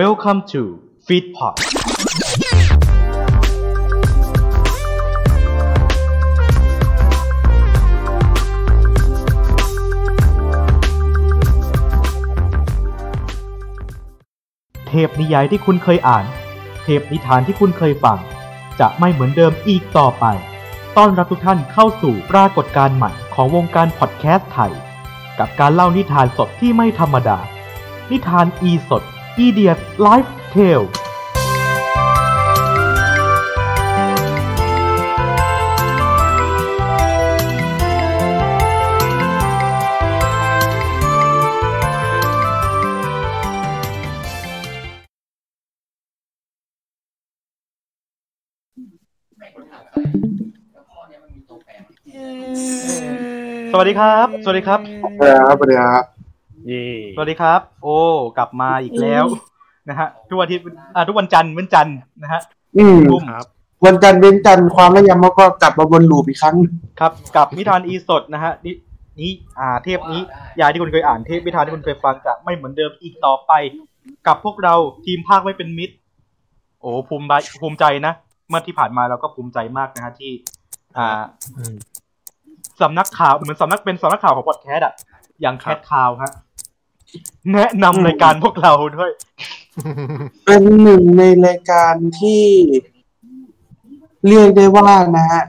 Welcome to Feedpot เทพนิยายที่คุณเคยอ่าน เทพนิทานที่คุณเคยฟัง จะไม่เหมือนเดิมอีกต่อไป ต้อนรับทุกท่านเข้าสู่ปรากฏการณ์ใหม่ของวงการพอดแคสต์ไทย กับการเล่านิทานสดที่ไม่ธรรมดา นิทานอีสด Idiot's Live Taleสวัสดีครับ สวัสดีครับ สวัสดีครับสวัสดีครับ เย่สวัสดีครับ โอ้กลับมาอีกแล้วนะฮะทุกวันอาทิตย์อ่าทุกวันจันทร์วันจันทร์นะฮะอืมทุ่มครับวันจันทร์เว้นจันทร์ความระยำมันก็กลับมาวนลูปอีกครั้ง ครับ กับนิทานอีสดนะฮะนี่นี้อ่าเทปนี้ยายที่คุณเคยอ่านเทปนิทานที่คุณเคยฟังจะไม่เหมือนเดิมอีกต่อไป กับพวกเราทีมภาคไม่เป็นมิตร โอ้ภูมิใจภูมิใจนะเมื่อที่ผ่านมาเราก็ภูมิใจมากนะฮะที่ อ่าสำนักข่าวเหมือนสำนักเป็นสำนักข่าวของพอดแคสต์อะอย่างแคทข่าวฮะ แนะนำรายการพวกเราด้วย เป็นหนึ่งในรายการที่ เรียกได้ว่านะฮะ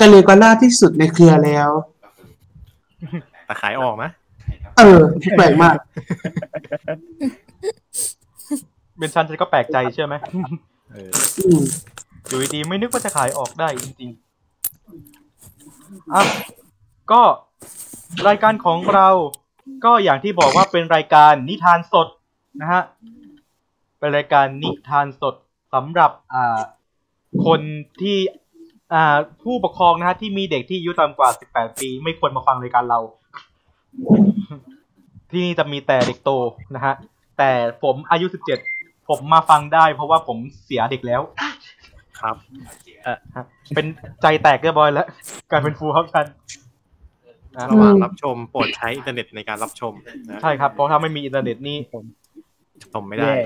กะเลกาล่าที่สุดในเครือแล้ว แต่ขายออกนะเออแปลกมาก เป็นชันฉันก็แปลกใจเชื่อไหมเอออืมอยู่ดีๆไม่นึกว่าจะขายออกได้จริงๆอะก็รายการของเรา ก็อย่างที่บอกว่าเป็นรายการนิทานสดนะฮะเป็นรายการนิทานสดสำหรับอ่าคนที่อ่าผู้ปกครองนะฮะที่มีเด็กที่อายุต่ำกว่า 18 ปี ไม่ควรมาฟังรายการเรา ที่นี่จะมีแต่เด็กโตนะฮะแต่ผมอายุ 17 ผมมาฟังได้ เพราะว่าผมเสียเด็กแล้วครับฮะเป็นใจแตกเรียบร้อยแล้วกลายเป็น full corruption อะ ระหว่างรับชมโปรดใช้อินเทอร์เน็ตในการรับชมนะใช่ครับเพราะถ้าไม่มีอินเทอร์เน็ตนี่ชมไม่ได้ แย่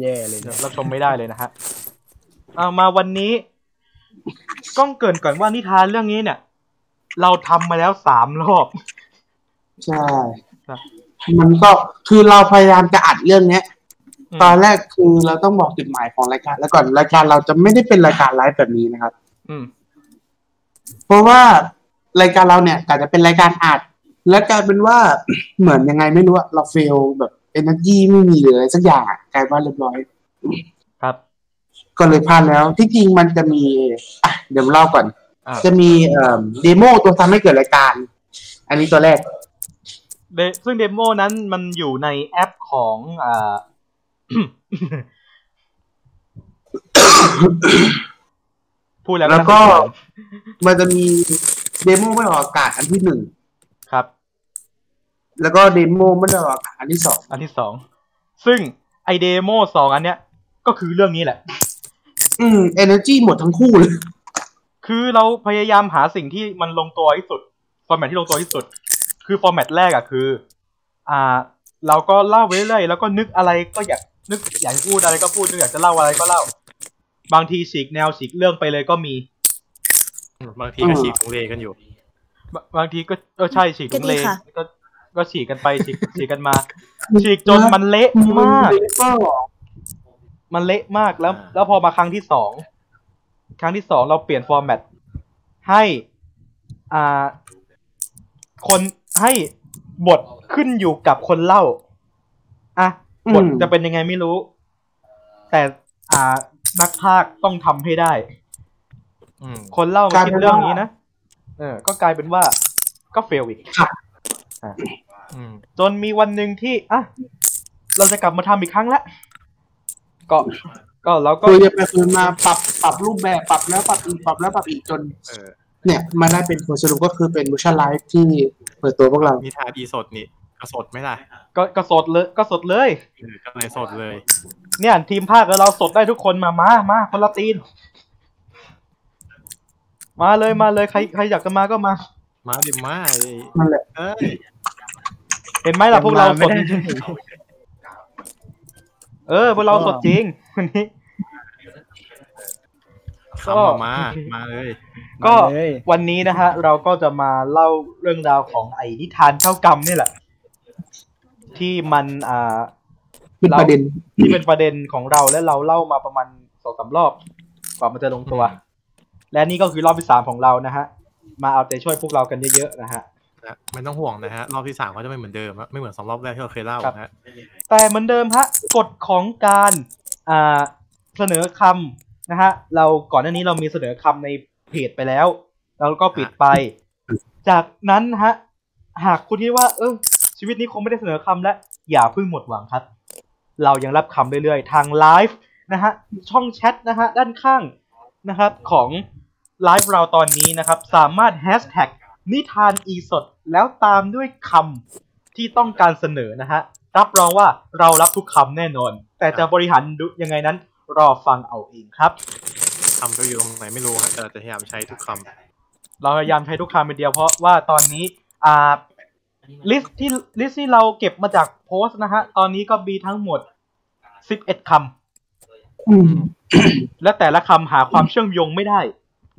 แย่เลยนะรับชมไม่ได้เลยนะฮะเอามาวันนี้ก้องเกริ่นก่อนว่านิทานเรื่องนี้เนี่ย เราทำมาแล้วสามรอบใช่ครับมันก็คือเราพยายามจะอัดเรื่องเนี้ยอืมตอนแรกคือเราต้องบอกจุดหมายของรายการ แล้วก่อนรายการเราจะไม่ได้เป็นรายการไลฟ์แบบนี้นะครับ อืม เพราะว่า รายการเราเนี่ยกาจะเป็นรายการอัดแล้วกลายเป็นว่าเหมือนยังไงไม่รู้อะเราเฟลแบบเอเนอร์จีไม่มีหรืออะไรสักอย่างอะกลายว่าเรียบร้อย ครับ ก็เลยพลาดแล้วที่จริงมันจะมีอะเดี๋ยวเล่าก่อนอ่าจะมีเอ่อ demo ตัวทำให้เกิดรายการ อันนี้ตัวแรกเดซึ่ง demo นั้นมันอยู่ในแอปของอ่าพูดแล้วแล้วก็น่าสงสารมันจะมี demo ไม่ออกอากาศอันที่หนึ่งครับ แล้วก็ demo ไม่ได้ออกอากาศอันที่สองอันที่สองซึ่งไอ demo สองอันเนี้ย ก็คือเรื่องนี้แหละ อืม energy หมดทั้งคู่เลย คือเราพยายามหาสิ่งที่มันลงตัวที่สุด format ที่ลงตัวที่สุด คือ format แรกอะคือ อ่า เราก็เล่าไปเรื่อยๆแล้วก็นึกอะไรก็อยากนึกอยากพูดอะไรก็พูดนึกอยากจะเล่าอะไรก็เล่า บางทีฉีกแนวฉีกเรื่องไปเลยก็มี บางทีก็ฉีกของเลกันอยู่บางบางทีก็เออใช่ฉีกก็ถึงดีเลค่ะก็ก็ฉีกกันไปฉีกฉีกกันมา ฉีกจนมันเละมากก็มันเละมากแล้วอ่าแล้วพอมาครั้งที่สองครั้งที่สองเราเปลี่ยนฟอร์แมตให้อ่า คนให้บทขึ้นอยู่กับคนเล่า อะบทจะเป็นยังไงไม่รู้ แต่อ่านักพากย์ต้องทำให้ได้อืม คนเล่ามาคิดเรื่องนี้นะเออ ก็กลายเป็นว่าก็เฟลอีกอืมจนมีวันหนึ่งที่อะเราจะกลับมาทำอีกครั้งละก็ก็เราก็คุยกันไปคุยมาปรับปรับรูปแบบปรับแล้วปรับอีกปรับแล้วปรับอีกจนเออเนี่ยมาได้เป็นผลสรุปก็คือเป็นวิชาไลฟ์ที่เปิดตัวพวกเรานิทานอีสดนี่ก็สดไหมล่ะก็ก็สดเลยก็สดเลยเออก็เลยสดเลย เนี่ยทีมภาคกับเราสดได้ทุกคนมามามาคนละตีน มาเลยมาเลยใครใครอยากจะมาก็มา มาดิมาไอ้นั่นแหละเอ้ยเห็นไหมล่ะพวกเราสไม่ดได้เออพวกเราสดจริงวันนี้คำมามามาเลยก็มาเลย วันนี้นะฮะ เราก็จะมาเล่าเรื่องราวของไอ้นิทานเท่ากรรมนี่แหละ ที่มันอ่า เป็นประเด็น ที่เป็นประเด็นของเราและเราเล่ามาประมาณสองสามรอบกว่ามันจะลงตัว และนี่ก็คือรอบที่สามของเรานะฮะ มาเอาใจช่วยพวกเรากันเยอะๆนะฮะนะไม่ต้องห่วงนะฮะ รอบที่สามก็จะไม่เหมือนเดิมอะไม่เหมือนสองรอบแรกที่เราเคยเล่าครับนะฮะแต่เหมือนเดิมฮะกฎของการอ่าเสนอคำนะฮะ เราก่อนหน้านี้เรามีเสนอคำในเพจไปแล้ว แล้วก็ปิดไป จากนั้นนะฮะ หากคุณคิดว่า เออชีวิตนี้คงไม่ได้เสนอคำแล้วอย่าเพิ่งหมดหวังครับ เรายังรับคำเรื่อยๆ ทางไลฟ์นะฮะ ช่องแชทนะฮะ ด้านข้าง นะครับของไลฟ์เราตอนนี้นะครับ สามารถแฮชแท็กนิทานอีสดแล้วตามด้วยคำที่ต้องการเสนอนะฮะ รับรองว่าเรารับทุกคำแน่นอน แต่จะบริหารดูยังไงนั้น รอฟังเอาเองครับคำตัวอยู่ตรงไหนไม่รู้ฮะแต่เราจะพยายามใช้ทุกคเราพยายามใช้ทุกคำเป็นเดียวเพราะว่าตอนนี้อ่าลิสต์ที่ลิสต์ที่เราเก็บมาจากโพสต์นะฮะ ตอนนี้ก็มีทั้งหมด 11คอืมำ และแต่ละคำหาความเชื่อมโยงไม่ได้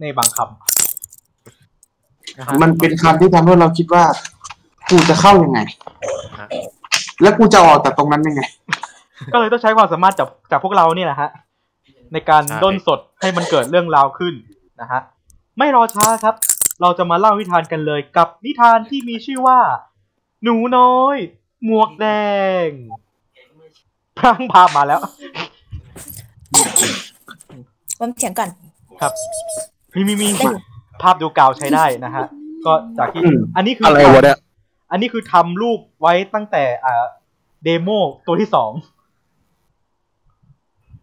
ในบางคำนะฮะมันเป็นคำที่ทำให้เราคิดว่า กูจะเข้ายังไงำนะแล้วกูจะออกจากตรงนั้นยังไง ก็เลยต้องใช้ความสามารถจากจากพวกเราเนี่ยแหละฮะ ในการด้นสดให้มันเกิดเรื่องราวขึ้นนะฮะ ไม่รอช้าครับ เราจะมาเล่านิทานกันเลยกับนิทานที่มีชื่อว่า หนูน้อย หมวกแดงพรางภาพมาแล้ว ผมเถียงก่อน ครับมีมีมีได้อยู่ภาพดูกาวใช้ได้นะฮะ ก็จากที่อืมอันนี้คืออะไรทำวะเนี่ย อันนี้คือทำรูปไว้ตั้งแต่อ่าเดโมตัวที่สอง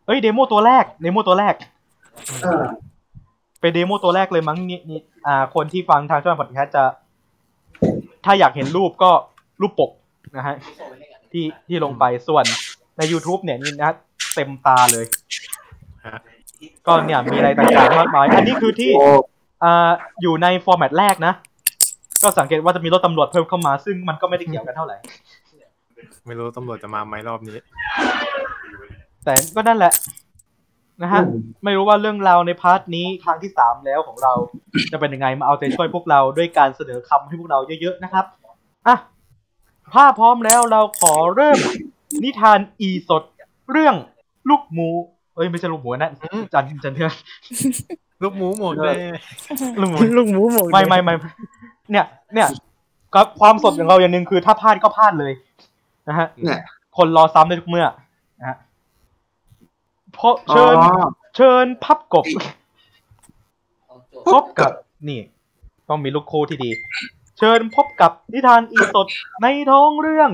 เอ้ย demo ตัวแรก demo ตัวแรกเออเป็น demo ตัวแรกเลยมั้งนี่นี่อ่า คนที่ฟังทางช่องพอดแคสต์จะ ถ้าอยากเห็นรูปก็รูปปกนะฮะที่ที่ลงไปส่วนใน YouTube เนี่ยนี่นะ เต็มตาเลยฮะก็เนี่ยมีอะไรต่างๆมากมายอันนี้คือที่โอ้อ่าอยู่ใน format แรกนะ ก็สังเกตว่าจะมีรถตำรวจเพิ่มเข้ามา ซึ่งมันก็ไม่ได้เกี่ยวกันเท่าไหร่ ไม่รู้ตำรวจจะมาไหมรอบนี้ แต่ก็นั่นแหละนะฮะ ไม่รู้ว่าเรื่องราวในพาร์ทนี้ครั้งที่สามแล้วของเราจะเป็นยังไงมาเอาใจช่วยพวกเราด้วยการเสนอคำให้พวกเราเยอะๆนะครับอะถ้าพร้อมแล้วเราขอเริ่มนิทานอีสดเรื่อง ลูกหมู เอ้ยไม่ใช่ลูกหมูนะจันจันเทือนลูกหมูหมดเลยลูกหมูลูกหมูหมกไม่ไม่ไม่เนี่ย เนี่ยก็ความสดของเราอย่างหนึ่งคือถ้าพลาดก็พลาดเลยนะฮะเนี่ยคนรอซ้ำได้ทุกเมื่อนะฮะเพราะอ๋อเชิญ เชิญพับกบพบกับนี่ ต้องมีลูกคู่ที่ดี เชิญพบกับนิทานอีสดในท้องเรื่อง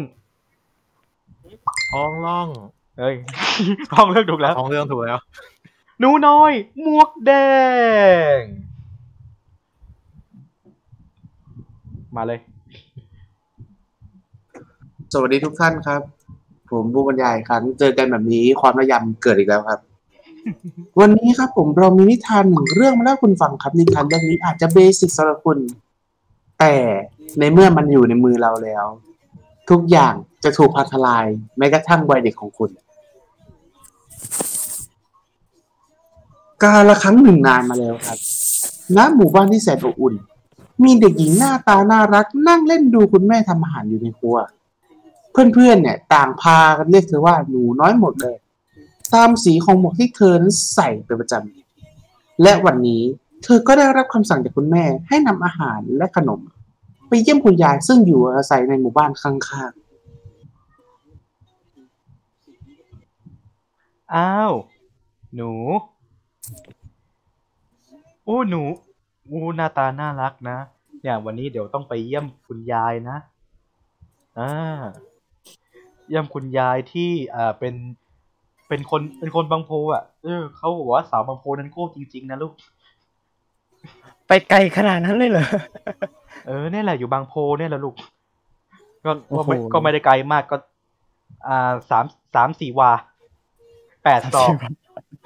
ท้องร่อง เฮ้ยท้องเรื่องถูกแล้วท้องเรื่องถูกแล้ว หนูน้อยหมวกแดง มาเลย สวัสดีทุกท่านครับ ผมบูบรรยายครั้งเจอกันแบบนี้ความระยำเกิดอีกแล้วครับ วันนี้ครับผมเรามีนิทานหนึ่งเรื่องมาเล่าให้คุณฟังครับนิทานเรื่องนี้อาจจะเบสิกสำหรับคุณ แต่ในเมื่อมันอยู่ในมือเราแล้ว ทุกอย่างจะถูกพังทลายแม้กระทั่งวัยเด็กของคุณ กาละครั้งหนึ่งนานมาแล้วครับณหมู่บ้านที่แสนอบอุ่น มีเด็กหญิงหน้าตาน่ารักนั่งเล่นดูคุณแม่ทำอาหารอยู่ในครัว เพื่อนๆเนี่ย ต่างพากันเรียกเธอว่าหนูน้อยหมดเลย ตามสีของหมวกที่เธอนั้นใส่เป็นประจำและวันนี้เธอก็ได้รับคำสั่งจากคุณแม่ให้นำอาหารและขนม ไปเยี่ยมคุณยายซึ่งอยู่อาศัยในหมู่บ้านข้างๆ อ้าว หนู อ้หนูอู้หน้าตาน่ารักนะเนี่ยวันนี้เดี๋ยวต้องไปเยี่ยมคุณยายนะอ่าเยี่ยมคุณยายที่อ่าเป็นเป็นคนเป็นคนบางโพอะเออเขาบอกว่าสาวบางโพนั้นโก้จริงๆนะลูก ไปไกลขนาดนั้นเลยเหรอ เออเนี่ยแหละอยู่บางโพเนี่ยแหละลูก ก็โอ้ก็โหไม่ก็ไม่ได้ไกลมากก็ อ่าสามสามสี่วาแปดศอก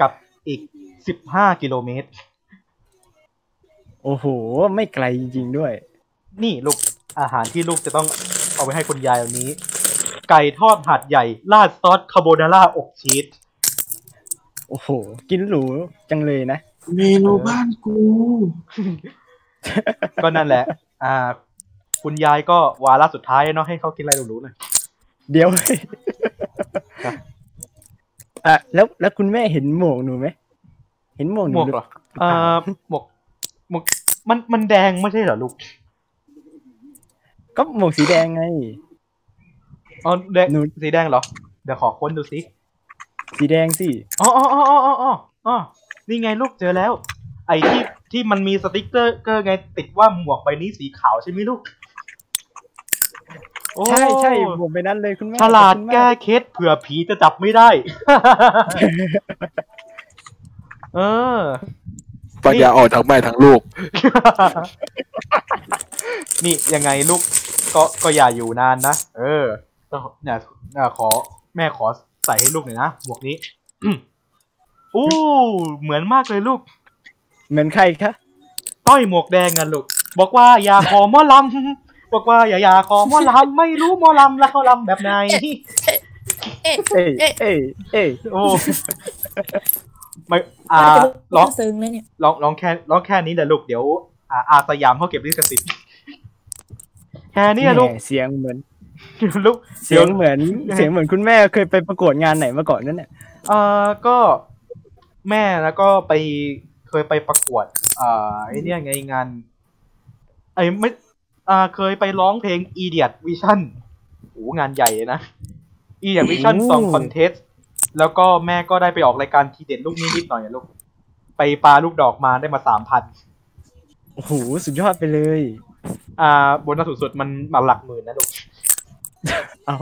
กับอีกสิบห้ากิโลเมตร โอ้โห ไม่ไกลจริงๆด้วย นี่ลูกอาหารที่ลูกจะต้องเอาไปให้คุณยายวันนี้ ไก่ทอดหัดใหญ่ ราดซอสคาโบนาร่าอบชีสโอ้โห กินหรูจังเลยนะ เมนูบ้านกู ก็นั่นแหละ อ่า คุณยายก็วาระสุดท้ายเนาะให้เขากินอะไรหรูๆหน่อยเดี๋ยวครับอะแล้วแล้วคุณแม่เห็นหมวกหนูไหมเห็นหมวกหหนูมวกรือเหรอเอ่อหมวก หมวกมันมันแดงไม่ใช่เหรอลูกก็หมวกสีแดงไง อ๋อแดงหนู สีแดงเหรอ เดี๋ยวขอค้นดูสิสีแดงสิอ๋ออ๋ออ๋ออ๋ออ๋ออ๋อนี่ไงลูกเจอแล้ว ไอ้ที่ที่มันมีสติกเกอร์เกอร์ไงติดว่าหมวกใบนี้สีขาวใช่ไหมลูกโอ้ ใช่ใช่หมวกไปนั้นเลยคุณแม่ฉลาดขอบคุณมแก้เคล็ดเผื่อผีจะจับไม่ได้ เออ ปัญญาออกทั้งแม่ทั้งลูก นี่ยังไงลูกก็ก็อย่าอยู่นานนะ เออก็เนี่ยเอ่อขอแม่ขอใส่ให้ลูกหน่อยนะหมวกนี้อู้เหมือนมากเลยลูก เหมือนใครคะต้อยหมวกแดงกันลูก บอกว่าอย่าขอหมอลำบอกว่าอย่าอย่าขอหมอลำไม่รู้หมอลำแล้วเขาลำแบบไหนเอ๊ะเอ้ยเอ้ยเอ้ยเอ้ยโอ้ ไม่อ่าร้ร้อองงซึ้งเลยเนี่ยร้องร้องแค่ร้องแค่นี้แหละลูกเดี๋ยวอ่าอาสยามเขาเก็บลิขสิทธิ์แค่นี้อะลูกแหม่เสียงเหมือนลูกเสียงเหมือน เสียงเหมือนคุณแม่เคยไปประกวดงานไหนมาก่อนนั่นเนี่ยเอ่อก็แม่แล้วก็ไปเคยไปประกวดเอ่อไอ้เนี่ยไงงานไอ้ไม่อ่าเคยไปร้องเพลง Idiot Vision โอ้งานใหญ่เลยนะ Idiot Vision โอ้ Song Contest แล้วก็แม่ก็ได้ไปออกรายการทีเด็ดลูกนี้นิดหน่อยอะลูก ไปปลาลูกดอกมาได้มาสามพันโอ้โหสุดยอดไปเลย อ่าบนสุดๆมันมาหลักหมื่นนะลูกเอา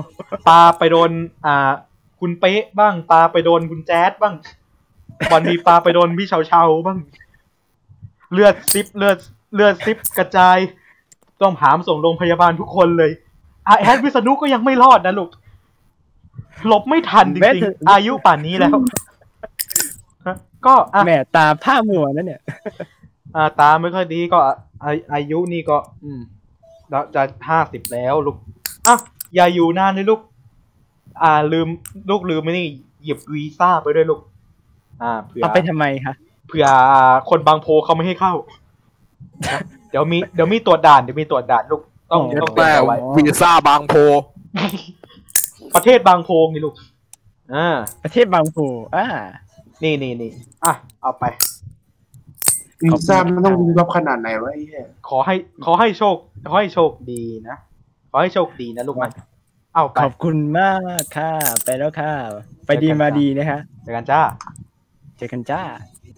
ปลาไปโดน อ่า คุณเป๊ะบ้างปลาไปโดนคุณแจ๊ดบ้างบอลมีปลาไปโดนพี่เชาเชาๆบ้าง เลือดซิป เลือดเลือดซิปกระจาย ต้องหามส่งโรงพยาบาลทุกคนเลยอาแอดวิษณุก็ยังไม่รอดนะลูก หลบไม่ทันจริงๆอายุป่านนี้แล้วฮะก็อะแหม่ตาผ้ามัวนั่นเนี่ยอ่าตาไม่ค่อยดีก็อาอายุนี่ก็ อืมแล้วจะห้าสิบแล้วลูกอะอย่าอยู่นานเลยลูก อ่า ลืมลูกลืมไม่นี่หยิบวีซ่าไปด้วยลูก อ่าเผื่อเอาไปทำไมคะเผื่อคนบางโพเขาไม่ให้เข้านะเดี๋ยวมีเดี๋ยวมีตรวจด่านเดี๋ยวมีตรวจด่านลูกต้องเย็ดต้องเตรียแม่มเอาไว้วีซ่าบางโพ ประเทศบางโพนี่ลูก อ่า ประเทศบางโพอ่า นี่นี่นี่อะ เอาไป วีซ่ามันต้องวิงวับขนาดไหนวะไอ้เหี้ยขอให้ ขอให้โชค ขอให้โชคดีนะ ขอให้โชคดีนะลูกนะเอาไปขอบคุณมากค่ะ ไปแล้วค่ะ ไปดีมาดีนะคะเจอกันจ้า เจอกันจ้า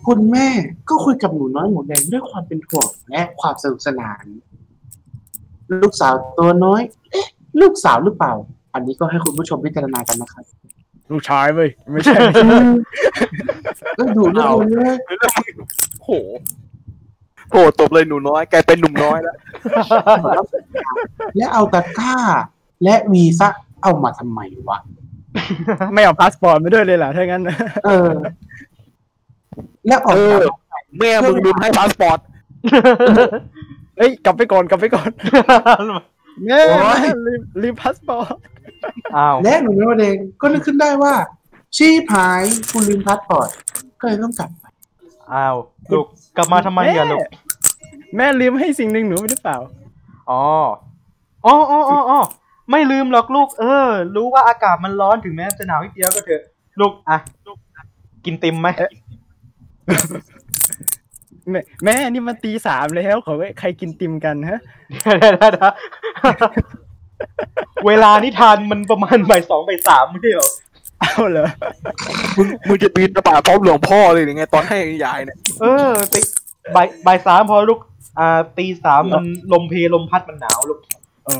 คุณแม่ก็คุยกับหนูน้อยหมูแดงด้วยความเป็นห่วงและความสนุกสนาน ลูกสาวตัวน้อย เอ๊ะ ลูกสาวหรือเปล่า อันนี้ก็ให้คุณผู้ชมพิจารณากันนะครับลูกชายเว้ยไม่ใช่ไม่ใช่ก็ดูเรื่องนี้โหโหตบเลยหนูน้อยกลายเป็นหนุ่มน้อยแล้ว และเอาตะกร้า และวีซ่าเอามาทำไมวะ ไม่เอาพาสปอร์ตมาด้วยเลยเหรอถ้างั้น เออ และออกเอมาอแม่มึงลืมให้พาสปอร์ตเอ้ยกลับไปก่อนกลับไปก่อนแม่ลืมลืมพาสปอร์ตอ้าว และหนูน้อยหมวกแดงก็นึกขึ้นได้ว่า ชิบหายคุณลืมพาสปอร์ตก็เลยต้องกลับไปอ้าวลูกกลับมาทำไมอะลูกแม่ลืมให้สิ่งหนึ่งหนูหรือเปล่าอ๋ออ๋ออ๋ออ๋ออ๋อไม่ลืมหรอกลูก เออ รู้ว่าอากาศมันร้อนถึงแม้จะหนาวนิดเดียวก็เถอะ ลูกอะกินติมไหมแม่แม่นี่มันตีสามแล้วขอใครกินติมกันฮะเดี๋ยวๆๆๆ เวลานิทานมันประมาณบ่ายสองบ่ายสามไม่ใช่เหรอเอาเหรอมึงมึงจะปีนตะป่าพร้อมหลวงพ่อเลยหรือไงตอนให้ยายเนี่ยเออตีบ่ายบ่ายสามพอลูกอ่าตีสามมันลมเพลลมพัดมันหนาวลูกอ๋อ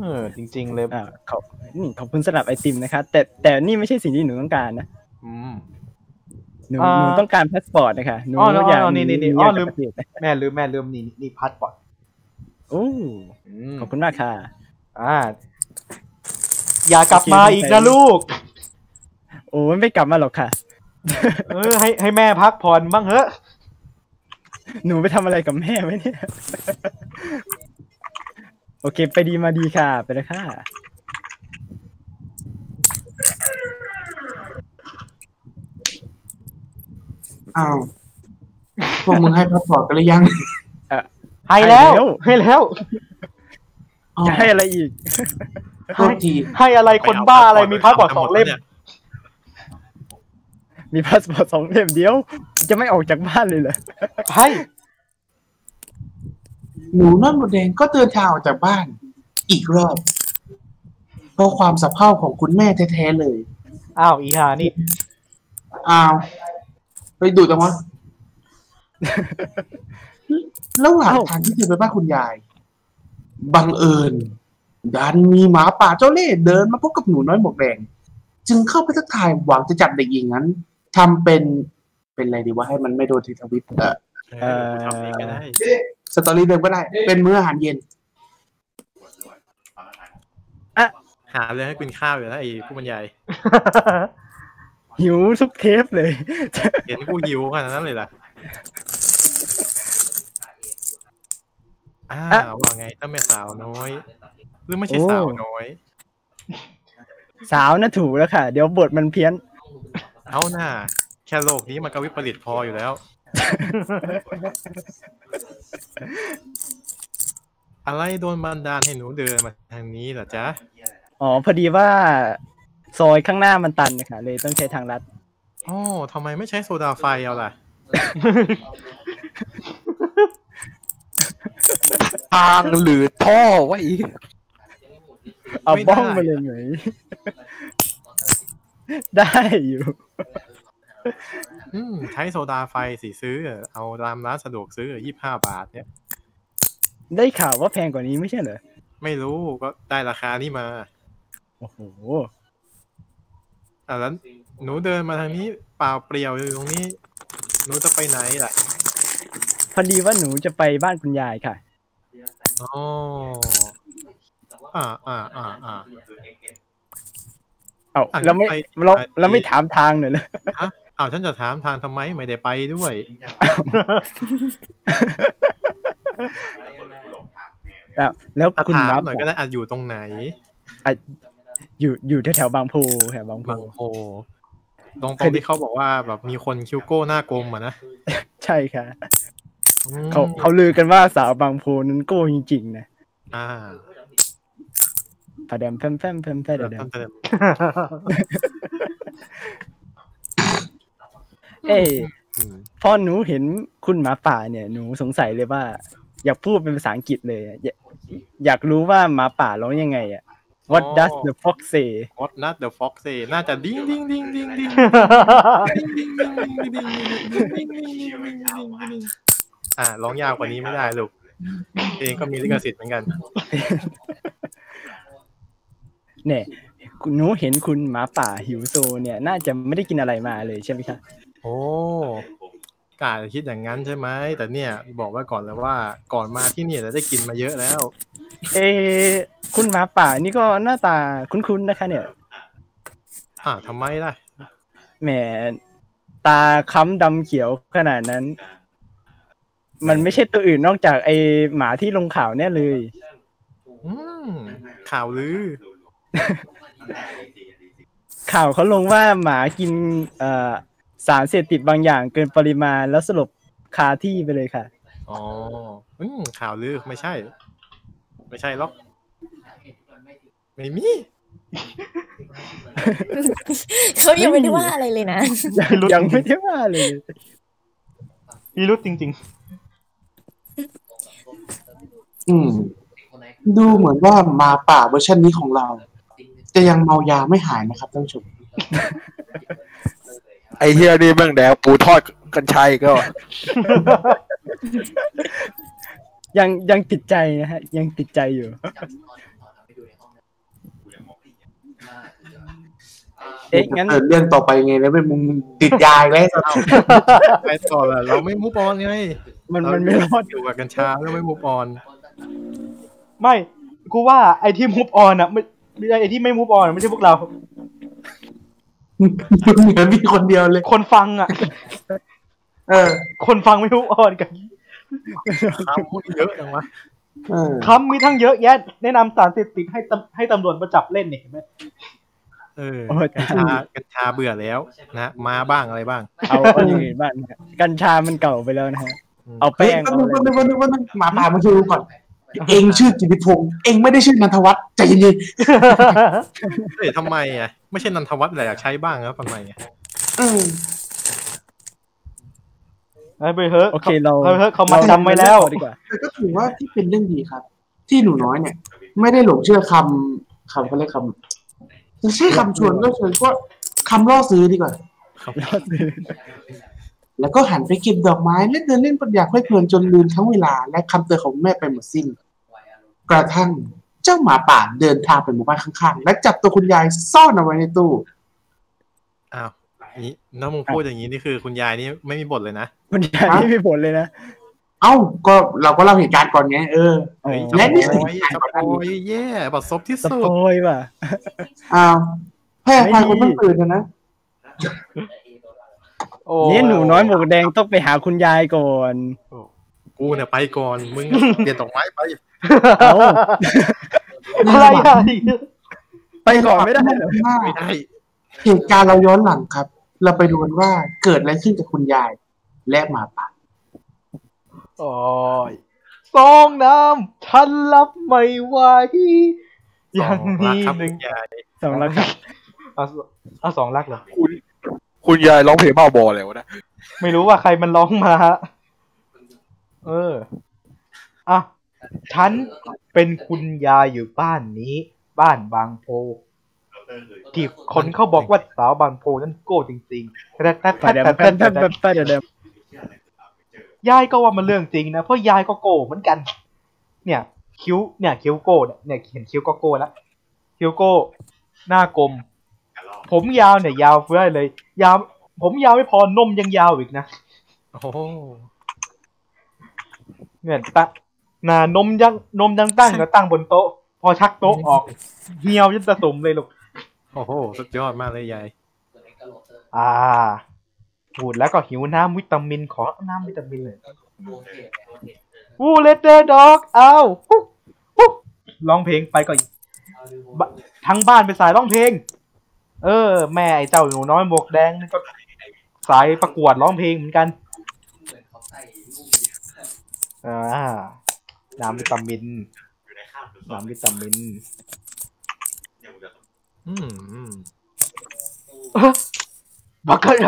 เออจริง ๆ เลยอ่าขอบนี่ขอบคุณสำหรับไอติมนะคะ แต่แต่นี่ไม่ใช่สิ่งที่หนูต้องการนะอืมหนูอ่าหนูต้องการพาสปอร์ตนะคะหนูอ๋ออ๋ออยากอ๋อนี่นี่นี่หอ๋ออยากลืมกลับประเทศนะแม่ลืมแม่ลืมนี่นี่พัดปอด โอ้อืมขอบคุณมากค่ะ อ่า อย่ากลับมาอีกนะลูก โอ้ไม่กลับมาหรอกค่ะ เออ ให้ให้แม่พักผ่อนบ้างเถอะ หนูไปทำอะไรกับแม่ไหมเนี่ย โอเค ไปดีมาดีค่ะ ไปเลยค่ะ อ้าว พวกมึงให้พาสปอร์ตกันหรือยัง ให้แล้ว ให้แล้วให้แล้วอ๋อจะให้อะไรอีก โทษทีให้อะไรคนบ้าอะไรมีพาสปอร์ตสองเล่ม มีพาสปอร์ตสองเล่มเดียว จะไม่ออกจากบ้านเลยเหรอให้หนูน้อยหมวกแดงก็เดินทางออกจากบ้าน อีกรอบ เพราะความสะเพร่าของคุณแม่แท้ๆเลย อ้าวอีหานี่ อ้าว ไปดูจังวะ ระหว่างเอ้าทางที่เธอไปบ้านคุณยาย บังเอิญดันมีหมาป่าเจ้าเล่ห์เดินมาพบกับหนูน้อยหมวกแดงจึงเข้าไปทักทายหวังจะจับเด็กหญิงนั้นทำเป็นเป็นอะไรดีว่าให้มันไม่โดนทีทวิตเออเออทำเองก็ได้สตอรี่เดิมก็ได้ เป็นมื้ออาหารเย็นหาเรื่องให้กินข้าวอยู่แล้วไอ้ผู้บรรยายหิวทุกเทปเลย เห็นกูหิวขนาดนั้นเลยล่ะ อ้าอะวว่าไงถ้าแม่สาวน้อยหรือไม่ใช่โอ้สาวน้อย สาวน่ะถูกแล้วค่ะ เดี๋ยวบทมันเพี้ยน เอาหน้าแค่โลกนี้มันก็วิปริตพออยู่แล้วอะไรโดนบันดาลให้หนูเดินมาทางนี้เหรอจ๊ะ อ๋อ พอดีว่าซอยข้างหน้ามันตันนะคะเลยต้องใช้ทางลัดอ๋อทำไมไม่ใช้โซดาไฟเอาล่ะ ทางหรือท่อไว้อีกเอาไม่ได้บ้องมาเลยไหมได้อยู่อืมใช้โซดาไฟสิซื้อ เอาตามร้านสะดวกซื้อยี่ห้าบาท เนี่ย ได้ข่าวว่าแพงกว่านี้ไม่ใช่เหรอ ไม่รู้ก็ได้ราคานี้มา โอ้โหอะแล้วหนูเดินมาทางนี้เปล่าเปลี่ยวอยู่ตรงนี้ หนูจะไปไหนล่ะ พอดีว่าหนูจะไปบ้านคุณยายค่ะ อ๋ออ่าอ่าอ่าอ่า เอาอะเราไม่ไปเราไป เราไม่ถามทางหน่อยเลยฮะอ้าวฉันจะถามทางทำไมไม่ได้ไปด้วย แล้วแล้วอะคุณถามนับหน่อยก็ได้อะอยู่ตรงไหน อยู่อยู่แถวๆบางโพแถวบางโพบางโพตรงตรงที่เขาบอกว่าแบบมีคนคิวโก้หน้ากลมอะนะ ใช่ค่ะอืม เขาเขาลือกันว่าสาวบางโพนั้นโก้จริงๆนะอ่าพะแดมแฟมแฟมแฟมแฟมเดี๋ยวแดมเติมเอ้ยอืมพอหนูเห็นคุณหมาป่าเนี่ยหนูสงสัยเลยว่า อยากพูดเป็นภาษาอังกฤษเลยอะอยากอยากรู้ว่าหมาป่าร้องยังไงอะ What does the fox say What does the fox say น่าจะดิ้งดิ้งดิ้งดิ้งดิ้ง อ่าร้องยาวกว่านี้ไม่ได้ลูกเองก็มีลิขสิทธิ์เหมือนกัน เนี่ยคุณหนูเห็นคุณหมาป่าหิวโซเนี่ย น่าจะไม่ได้กินอะไรมาเลยใช่ไหมคะโอ้กาจะคิดอย่างนั้นใช่ไหมแต่เนี่ย บอกไว้ก่อนเลยว่าก่อนมาที่เนี่ยเราได้กินมาเยอะแล้ว เอะคุณหมาป่านี่ก็หน้าตาคุ้นๆนะคะ เนี่ย อ่าทำไมล่ะแหมตาค้ำดำเขียวขนาดนั้น มันไม่ใช่ตัวอื่นนอกจากไอหมาที่ลงข่าวเนี่ยเลยอืมข่าวลือ ข่าวเขาลงว่าหมากินเอ่อสารเสพติดบางอย่างเกินปริมาณแล้วสลบคาที่ไปเลยค่ะ อ๋ออืมข่าวลือไม่ใช่ ไม่ใช่หรอก ไม่มีเขายังไม่ได้ว่าอะไรเลยนะพิรุธยังจไม่ริงได้ว่าเลยๆพิรุธจริง อืม ดูเหมือนว่าหมาป่าเวอร์ชันนี้ของเรา จะยังเมายาไม่หายนะครับท่านผู้ชมไอ้เฮียนี่แม่งแดกปูทอดกันชัยก็ ยังยังติดใจนะฮะ ยังติดใจอยู่ เอ๊ะงั้นเออเรื่องต่อไปไงแล้วเป็นมึงติดยาอีกแล้วสนองไปต่อละเราไม่มูฟออนไงมันมันไม่รอดอยู่กับกัญชาแล้วไม่มูฟออนๆ ไม่ กูว่าไอ้ที่มูฟออนอะไม่ไม่ใช่ไอ้ที่ไม่มูฟออนไม่ใช่พวกเรา เหมือนมีคนเดียวเลย คนฟังอะ เออ คนฟังไม่มูฟออนกันข่าวพูดเยอะจังวะเออคำมีทั้งเยอะแยะ แนะนำสารเสพติดให้ตำให้ตำรวจมาจับเล่นเนี่ยเห็นไหมเออโอ้ย กัญชากัญชาเบื่อแล้วนะมาบ้างอะไรบ้าง เอาเอาอย่างอื่นบ้างนะครับกัญชามันเก่าไปแล้วนะฮะอืมเอาเฮ้ยแป้งวันเอานึงอะไรวันนึงวันนึงวันนึงหมาป่ามาดูก่อน เองชื่อกิติพงศ์เองไม่ได้ชื่อนันทวัฒน์ใจเย็นเฮ้ยทำไมอะไม่ใช่นันทวัฒน์อะไรอยากใช้บ้างครับทำไมอะๆเออให้ไปเถอะโอเคเราเอาเถอะเขามาจำไว้แล้วดีกว่าแต่ก็ถือว่าที่เป็นเรื่องดีครับ ที่หนูน้อยเนี่ย ไม่ได้หลงเชื่อคำคำเขาเรียกคำจะใช้คำชวนก็เชิญก็คำล่อซื้อดีกว่าแล้วก็หันไปเก็บดอกไม้และเดินเล่นปัญญาเพลิดเพลินจนลืมทั้งเวลา และคำเตือนของแม่ไปหมดสิ้น กระทั่งเจ้าหมาป่าเดินทางไปหมู่บ้านข้างๆ และจับตัวคุณยายซ่อนเอาไว้ในตู้อ้าวนี่น้องมึงพูดอย่างนี้นี่คือคุณยายนี่ไม่มีบทเลยนะคุณยายไม่มีผลเลยนะเอ้าก็เราก็เล่าเหตุการณ์ก่อนไงเออเฮ้ยและนี่คือสปอยสปอยแย่บัดซบที่สสุปดอยว่ะอ้าวให้อภัยคนเพิ่งตื่นเถอะนะโอ้นี่หนูน้อยหมวกแดงต้องไปหาคุณยายก่อน กูเนี่ยไปก่อน มึงเปลี่ยนดอกไม้ไปเอ้าอะไรอะไปก่อนไม่ได้เหรอว่าไม่ได้เหตุการณ์เราย้อนหลังครับ เราไปดูกันว่าเกิดอะไรขึ้นกับคุณยายและหมาป่าโอ้ยซองน้ำฉันรับไม่ไหวอย่างสองรักนี้ครับหนึ่งคุณยายสองรักครับเอาเอาสองรักเหรอคุณคุณยายร้องเพลงบ้าบอเลยวะนะ ไม่รู้ว่าใครมันร้องมาฮะ เออ อะ ฉันเป็นคุณยายอยู่บ้านนี้ บ้านบางโพที่คนเขาบอกว่าสาวบางโพนั้นโก้จริงๆแต่แต่แต่เดี๋ยวแต่แต่เดี๋ยวแต่เดี๋ยายก็ว่ามันเรื่องจริงนะ เพราะยายก็โก้เหมือนกัน เนี่ย คิ้ว เนี่ยคิ้วโก้เนี่ยเนี่ยเห็นคิ้วก็โก้แล้วคิ้วโก้หน้ากลม ผมยาวเนี่ย ยาวเฟ้ยเลย ยาว ผมยาวไม่พอนมยังยาวอีกนะ โอ้ โหเนี่ยตะหนานมยังนมยังตั้งก็ตั้งบนโต๊ะ พอชักโต๊ะออกเหี่ยวยันตะตุ่มเลยลูกโอ้โหสุดยอดมากเลยยายอ่าพูดแล้วก็หิวน้ำวิตามินขอน้ำวิตามินเลยวูเลตเตอร์ด็อกเอาปุ๊บปุ๊บร้องเพลงไปก็บะทั้งบ้านเป็นสายร้องเพลง เออ แม่ไอ้เจ้าหนูน้อยหมวกแดงนี่ก็สายประกวดร้องเพลงเหมือนกัน อ่าน้ำวิตามินน้ำวิตามินอืมอืมบักเกอร์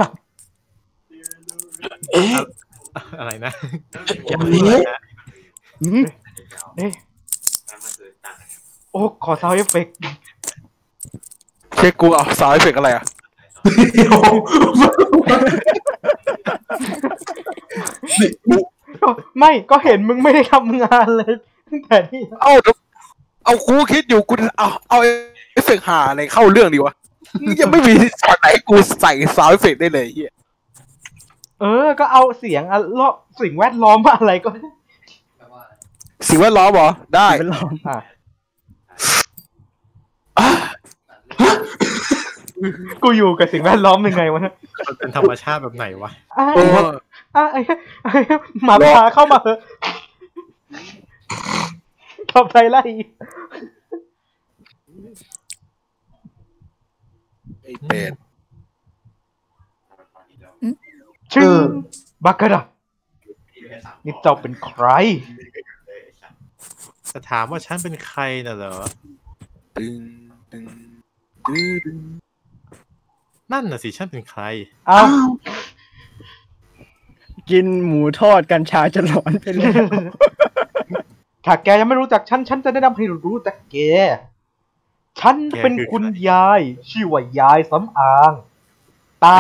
เอ๊ะอะไรนะเอ๊ะอืมเอ๊ะโอ้ขอ sound effectเช็คกูเอา sound effect อะไรอะ ไม่ก็เห็นมึงไม่ได้ทำงานเลยตั้งแต่นี่เอ้าเดี๋ยวเอากูคิดอยู่กูเอาเอาเอฟเฟกต์หาอะไรเข้าเรื่องดีวะยังไม่มีช็อตไหนให้กูใส่ sound effect ได้เลยเฮียเออ ก็เอาเสียงอะเลาะสิ่งแวดล้อมอะไรก็ สิ่งแวดล้อมเหรอได้เป็นลมอะกูอยู่กับสิ่งแวดล้อมยังไงวะเนี่ยมันเป็นธรรมชาติแบบไหนวะ อะเอออะไอ้ไอ้หมาพาเข้ามาเถอะทำไรไล่ไอ้เป็ดชื่อบักกะดะนี่เจ้าเป็นใคร จะถามว่าฉันเป็นใครน่ะเหรอ ตึงตึงตึงตึงนั่นน่ะสิฉันเป็นใคร อ้าว กินหมูทอดกัญชาจะหลอนไปแล้วถ้าแกยังไม่รู้จักฉัน ฉันจะแนะนำให้รู้จักแก ฉันเป็นคุณยาย ชื่อว่ายายสำอาง ตา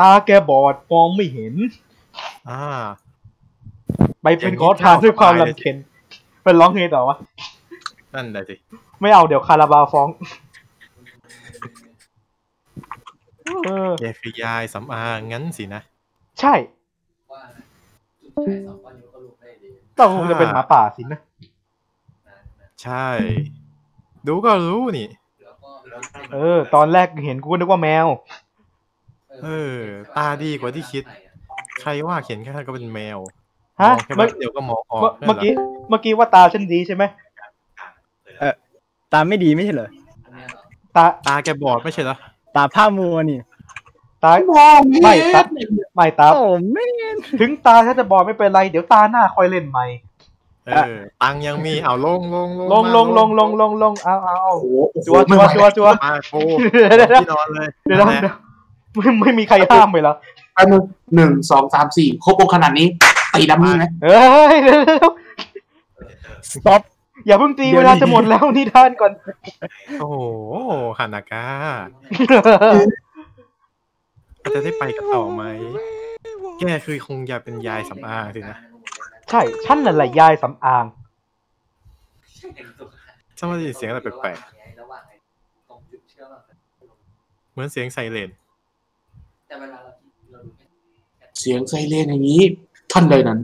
ตาแกบอดมองไม่เห็น อ่า ไปเป็นขอทานด้วยความลำเค็ญเป็นร้องไงต่อวะ นั่นแหละสิ ไม่เอาเดี๋ยวคาราบาวฟ้องเออแกคือยายสำอางงั้นสินะ ใช่ ต้องคงจะเป็นหมาป่าสินะใช่ ดูก็รู้นี่เออ ตอนแรกเห็นกูนึกว่าแมว เออตาดีกว่าที่คิด ใครว่าเขียนแค่ก็เป็นแมวฮะ มองแค่เมื่อแป๊บเดียวก็มองออกเมื่อนั่นเมื่อเหรกี้ เมื่อกี้ว่าตาฉันดีใช่ไหม ตาไม่ดีไม่ใช่เหรอตา ตาแกบอดไม่ใช่เหรอ ตาผ้ามัวนี่ ตา ไม่ตา ไม่ตาโอ้ไม่ถึงตาฉันจะบอดไม่เป็นไร เดี๋ยวตาหน้าคอยเล่นใหม่เออตังค์ยังมีเอาลงลงลงมาลงลงลงลงลงเอาเอาเอาโอ้โหโอ้โหจัวไม่จัไหววจัวจัวมาโอ้เดี๋ยวเดี๋ยวที่นอนเลยเดี๋ยวเดี๋ยวไม่ไม่มีใครห้ามเลยเหรออันหนึ่งหนึ่งสองสามสี่ครบองค์ขนาดนี้ตีดัมมี่ไหมเฮ้ยเดี๋ยวเดี๋ยว stop อย่าเพิ่งตีเดี๋ยวเวลานี้จะหมดแล้วนี่ท่านก่อน โอ้โหฮานากา จะได้ไปกันต่อไหม แกคือคงอยากเป็นยายสำอางสินะใช่ฉันนั่นแหละยายสำอาง ฉันว่าได้ยินเสียงอะไรแปลกๆ เหมือนเสียงไซเรน เสียงไซเรนอย่างนี้ ทันใดนั้น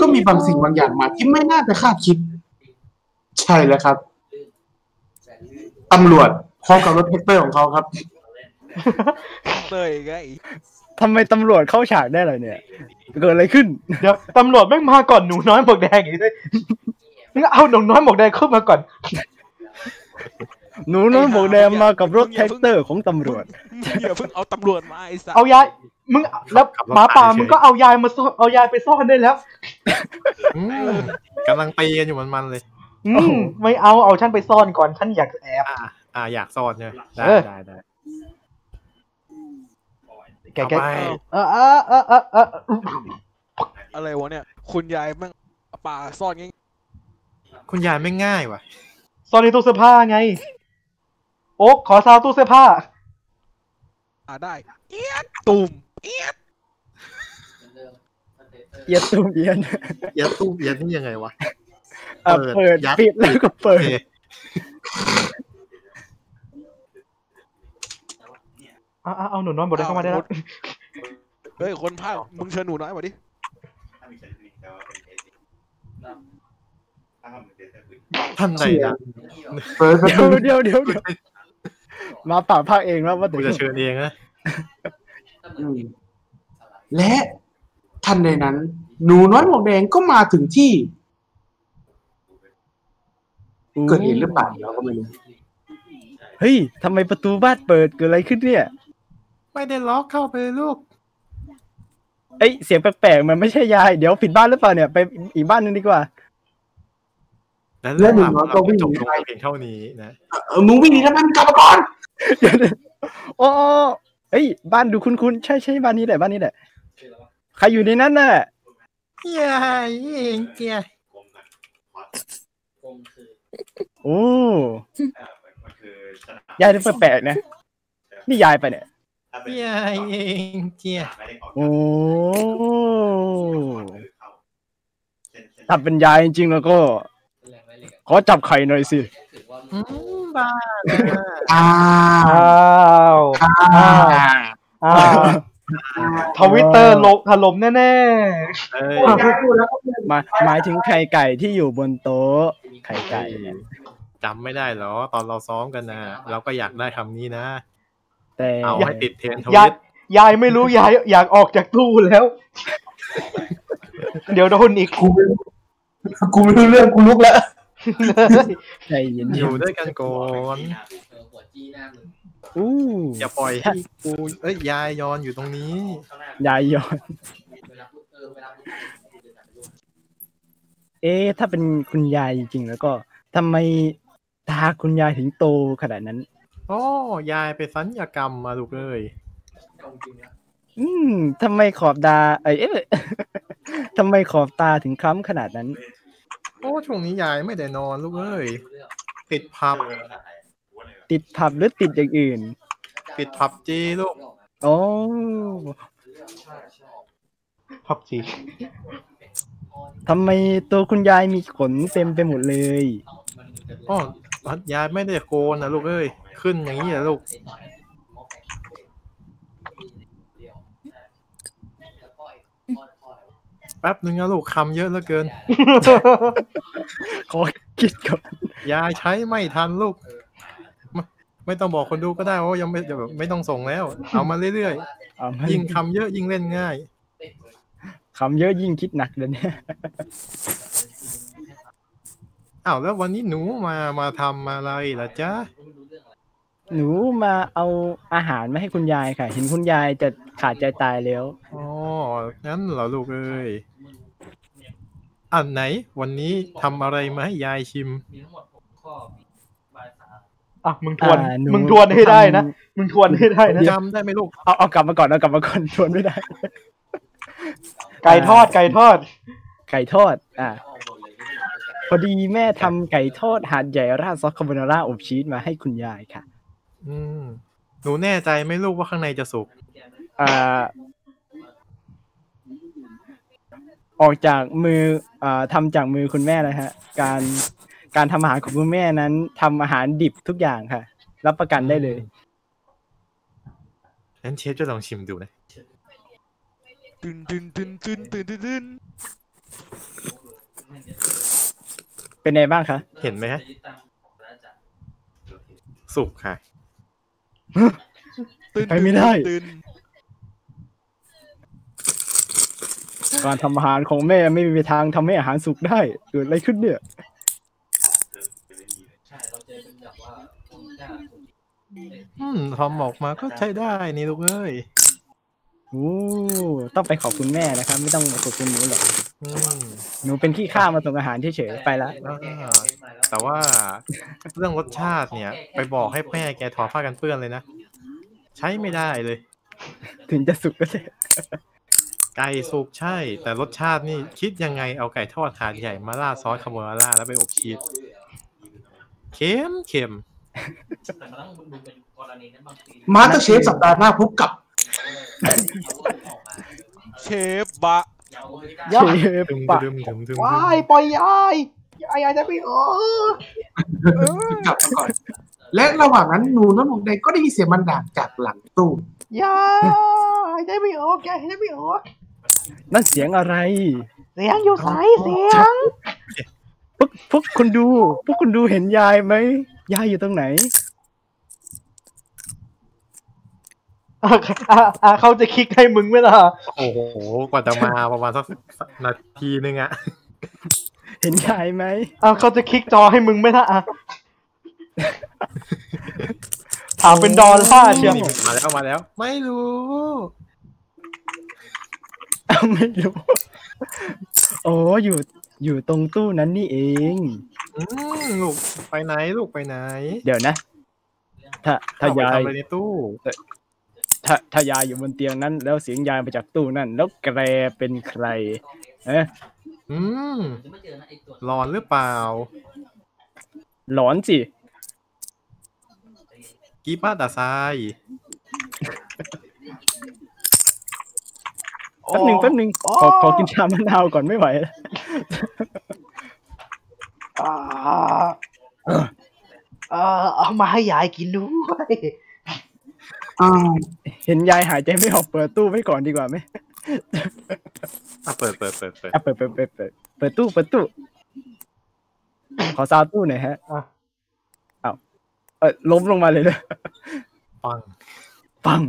ก็มีบางสิ่งบางอย่างมาที่ไม่น่าจะคาดคิด ใช่แล้วครับตำรวจพร้อมกับรถแทรกเตอร์ของเขาครับ เตยไงทำไมตำรวจเข้าฉากได้เลยเนี่ย เกิดอะไรขึ้น เดี๋ยวตำรวจแม่งมาก่อนหนูน้อยหมวกแดงอย่างนี้เลยนี่เอาหนูน้อยหมวกแดงเข้ามาก่อน หนูน้อยหมวกแดงมากับรถแทรกเตอร์ของตำรวจอย่าเพิ่งเอาตำรวจมาไอ้สัสเอายายมึงแล้วหมาป่ามึงก็เอายายมาซ่อนเอายายไปซ่อนได้แล้วอืมกำลังตีกันอยู่มันๆเลยอืโอ้โหมไม่เอาเอาฉันไปซ่อนก่อนฉันอยากแอบอ่าอ่าอยากซ่อนใช่ไหมได้เออได้ได้ แกเอาแกไปเออเออเออเออเอออะไรวะเนี่ย คุณยายแม่งป่าซ่อนงี้คุณยายไม่ง่ายว่ะซ่อนในตู้เสื้อผ้าไง โอ๊กขอซาวตู้เสื้อผ้า อ่าได้ เอี๊ยดตุ่มเอี๊ยดเอียดตุ้มเอียนยัดตู้ยัดนี่ยังไงวะอะเปิเปิดดยัดปิดแล้วก็เปิด โอ เคเอาเอาเอาหนูน้อยหมวกแดงเข้ามาได้แล้วเฮ้ยคนภาคมึงเชิญหนูน้อยมาดิท่านใดนะเปิดประเดี๋ยตูวเดี๋ยวเดี๋ยวเดี๋ยวมาป่าภาคเองแล้วว่ากูแต่จะเชิญเองนะอืมและท่านใดนั้น หนูน้อยหมวกแดงก็มาถึงที่ เกิดเหตุหรือเปล่าเราก็ไม่รู้เฮ้ยทำไมประตูบ้านเปิดเกิดอะไรขึ้นเนี่ย ไม่ได้ล็อกเข้าไปเลยลูกเอ้ยเสียงแปลกๆมันไม่ใช่ยายเดี๋ยวผิดบ้านหรือเปล่าเนี่ยไปอีกบ้านนึงดีกว่าและเรื่องราวของเราก็จบลงเพียงเท่านี้นะเออมึงวิ่งหนีทำไมมึงกลับมาก่อนโอ้เอ้ยบ้านดูคุ้นๆใช่ใช่บ้านนี้แหละบ้านนี้แหละใครอยู่ในนั้นน่ะยายเองเกียโอ้ยายดูแปลกๆนะนี่ยายไปะเนี่ย ยายเองเกียโอ้ถ้าเป็นยายจริงๆแล้วก็ ขอจับไข่หน่อยสิอืมบ้าอ้าอ้าวอ้าอ้าวทวิตเตอร์ลบถล่มแน่เอ้ยหมายหมายถึงไข่ไก่ที่อยู่บนโต๊ะไข่ไก่เนี่ยจำไม่ได้เหรอ ตอนเราซ้อมกันนะเราก็อยากได้คำนี้นะ แต่เอาให้ติดเทรนด์ทๆยาวิยตยายไม่รู้ยายอยากออกจากตู้แล้ว เดี๋ยวโดนอีกกูไม่รู้กูไม่รู้เรื่องกูลุกแล้วใจเย็นอยู่ด้วยกันก่อนๆอู้อย่าปล่อยให้กูเอ้ยยายยอนอยู่ตรงนี้ ยายย้อน เอ๊ะถ้าเป็นคุณยายจริงๆแล้วก็ทำไมตาคุณยายถึงโตขนาดนั้น โอ้ยายไปสัญญกรรมมาลูกเอ้ยอืมทำไมขอบตาเอ้ยเอ๊ะทำไมขอบตาถึงคล้ำขนาดนั้น โอ้ช่วงนี้ยายไม่ได้นอนลูกเอ้ยติดผับ ติดผับหรือติดอย่างอื่น ติดผับจีลูกโอ้พับจีทำไมตัวคุณยายมีขนเต็มไปหมดเลยอ๋อยายไม่ได้โกนนะลูกเอ้ย ขึ้นอย่างนี้เหรอลูก แป๊บนึงนะลูกคำเยอะเหลือเกิน ขอคิดก่อนยายใช้ไม่ทันลูก ไม่ไม่ต้องบอกคนดูก็ได้ว่ายังไม่แบบไม่ต้องส่งแล้ว เอามาเรื่อยเอามาๆยิ่งคำเยอะยิ่งเล่นง่าย คำเยอะยิ่งคิดหนักเลยเนี่ยอ้าวแล้ววันนี้หนูมามาทำอะไรล่ะจ๊ะ หนูมาเอาอาหารมาให้คุณยายค่ะ เห็นคุณยายจะขาดใจตายแล้ว อ๋อ งั้นเหรอลูกเอ้ย อันไหน วันนี้ทำอะไรมาให้ยายชิม อะมึงทวนอ่าหนูมึงทวนให้ได้นะท มึงทวนให้ได้นะจำได้ไหมลูก เอาเอากลับมาก่อนเอากลับมาก่อนทวนไม่ได้ ไก่ทอดไก่ทอด ไก่ทอด อ่า พอดีแม่ทำไก่ทอดหาดใหญ่ราดซอสคาโบนาร่าอบชีสมาให้คุณยายค่ะ อืมหนูแน่ใจไหมลูกว่าข้างในจะสุก อ่า ออกจากมืออ่าทำจากมือคุณแม่นะฮะ การการทำอาหารของคุณแม่นั้นทำอาหารดิบทุกอย่างค่ะ รับประกันได้เลยงั้นเชฟจะลองชิมดูนะ ตึนตึนตึนตึนตึนตึนตึนเป็นไงบ้างคะ เห็นไหมฮะ สุกค่ะ ตึนไปไม่ได้ตึนการทำอาหารของแม่ไม่มีทางทำให้อาหารสุกได้เกิดอะไรขึ้นเนี่ยอืมทำออกมาก็ใช้ได้นี่ลูกเอ้ย โอ้ ต้องไปขอบคุณแม่นะครับ ไม่ต้องมาขอบคุณหนูหรอก อืมหนูเป็นขี้ข้ามาส่งอาหารเฉยๆไปละอ่าแต่ว่าเรื่องรสชาติเนี่ย ไปบอกให้แม่แกถอดผ้ากันเปื้อนเลยนะ ใช้ไม่ได้เลย ถึงจะสุกก็เถอะไก่สุกใช่ แต่รสชาตินี่คิดยังไงเอาไก่ทอดถาดใหญ่มาราดซอสคาโบนาร่าแล้วไปอบชีสเค็มเค็ม MasterChefสัปดาห์หน้าพบกับ เชฟบะ ยาเชฟดึมปะดึมดึมดึมว้ายปล่อยยายยายยายจะไม่ออกกลับมาก่อน และระหว่างนั้นหนูน้ำหมกแดงก็ได้ยินเสียงมันด่างจากหลังตู้ยายใจไม่ออกยายใจไม่ออกนั่นเสียงอะไร เสียงอยู่ไหนเสียงพวกพวกคุณดู พวกคุณดูเห็นยายไหมยายอยู่ตรงไหน อะอะอะเขาจะคลิกให้มึงไหมล่ะโอ้โหกว่าจะมาประมาณสักนาทีนึงอะเห็นยายไหมอะเขาจะคลิกจอให้มึงไหมล่ะอะถามเป็นดอลลาร์เชียวนี่มาแล้วมาแล้ว ไม่รู้อ้าวไม่รู้โอ้อยู่อยู่ตรงตู้นั้นนี่เองอืมลูกไปไหนลูกไปไหน เดี๋ยวนะ ถ้าถ้าเอไปยายทำอะไรในตู้ ถ้าถ้ายายอยู่บนเตียงนั้น แล้วเสียงยายมาจากตู้นั่น แล้วแกเป็นใครเอ๊ะอืมร้อนหรือเปล่า หลอนสิ กีป้าตาซายแป๊บหนึ่งแป๊บหนึ่งขอขอกินชามะนาวก่อนไม่ไหวแล้วอ่าเออเอามาให้ยายกินด้วย อ้าวเห็นยายหายใจไม่ออกเปิดตู้ไว้ก่อนดีกว่าไหมอะเปิดเปิดเปิดเปิดอะเปิดเปิดเปิดเปิดเปิดตู้เปิดตู้ ขอซาวตู้หน่อยฮะอะเอาเออล้มลงมาเลยเลยปังปัง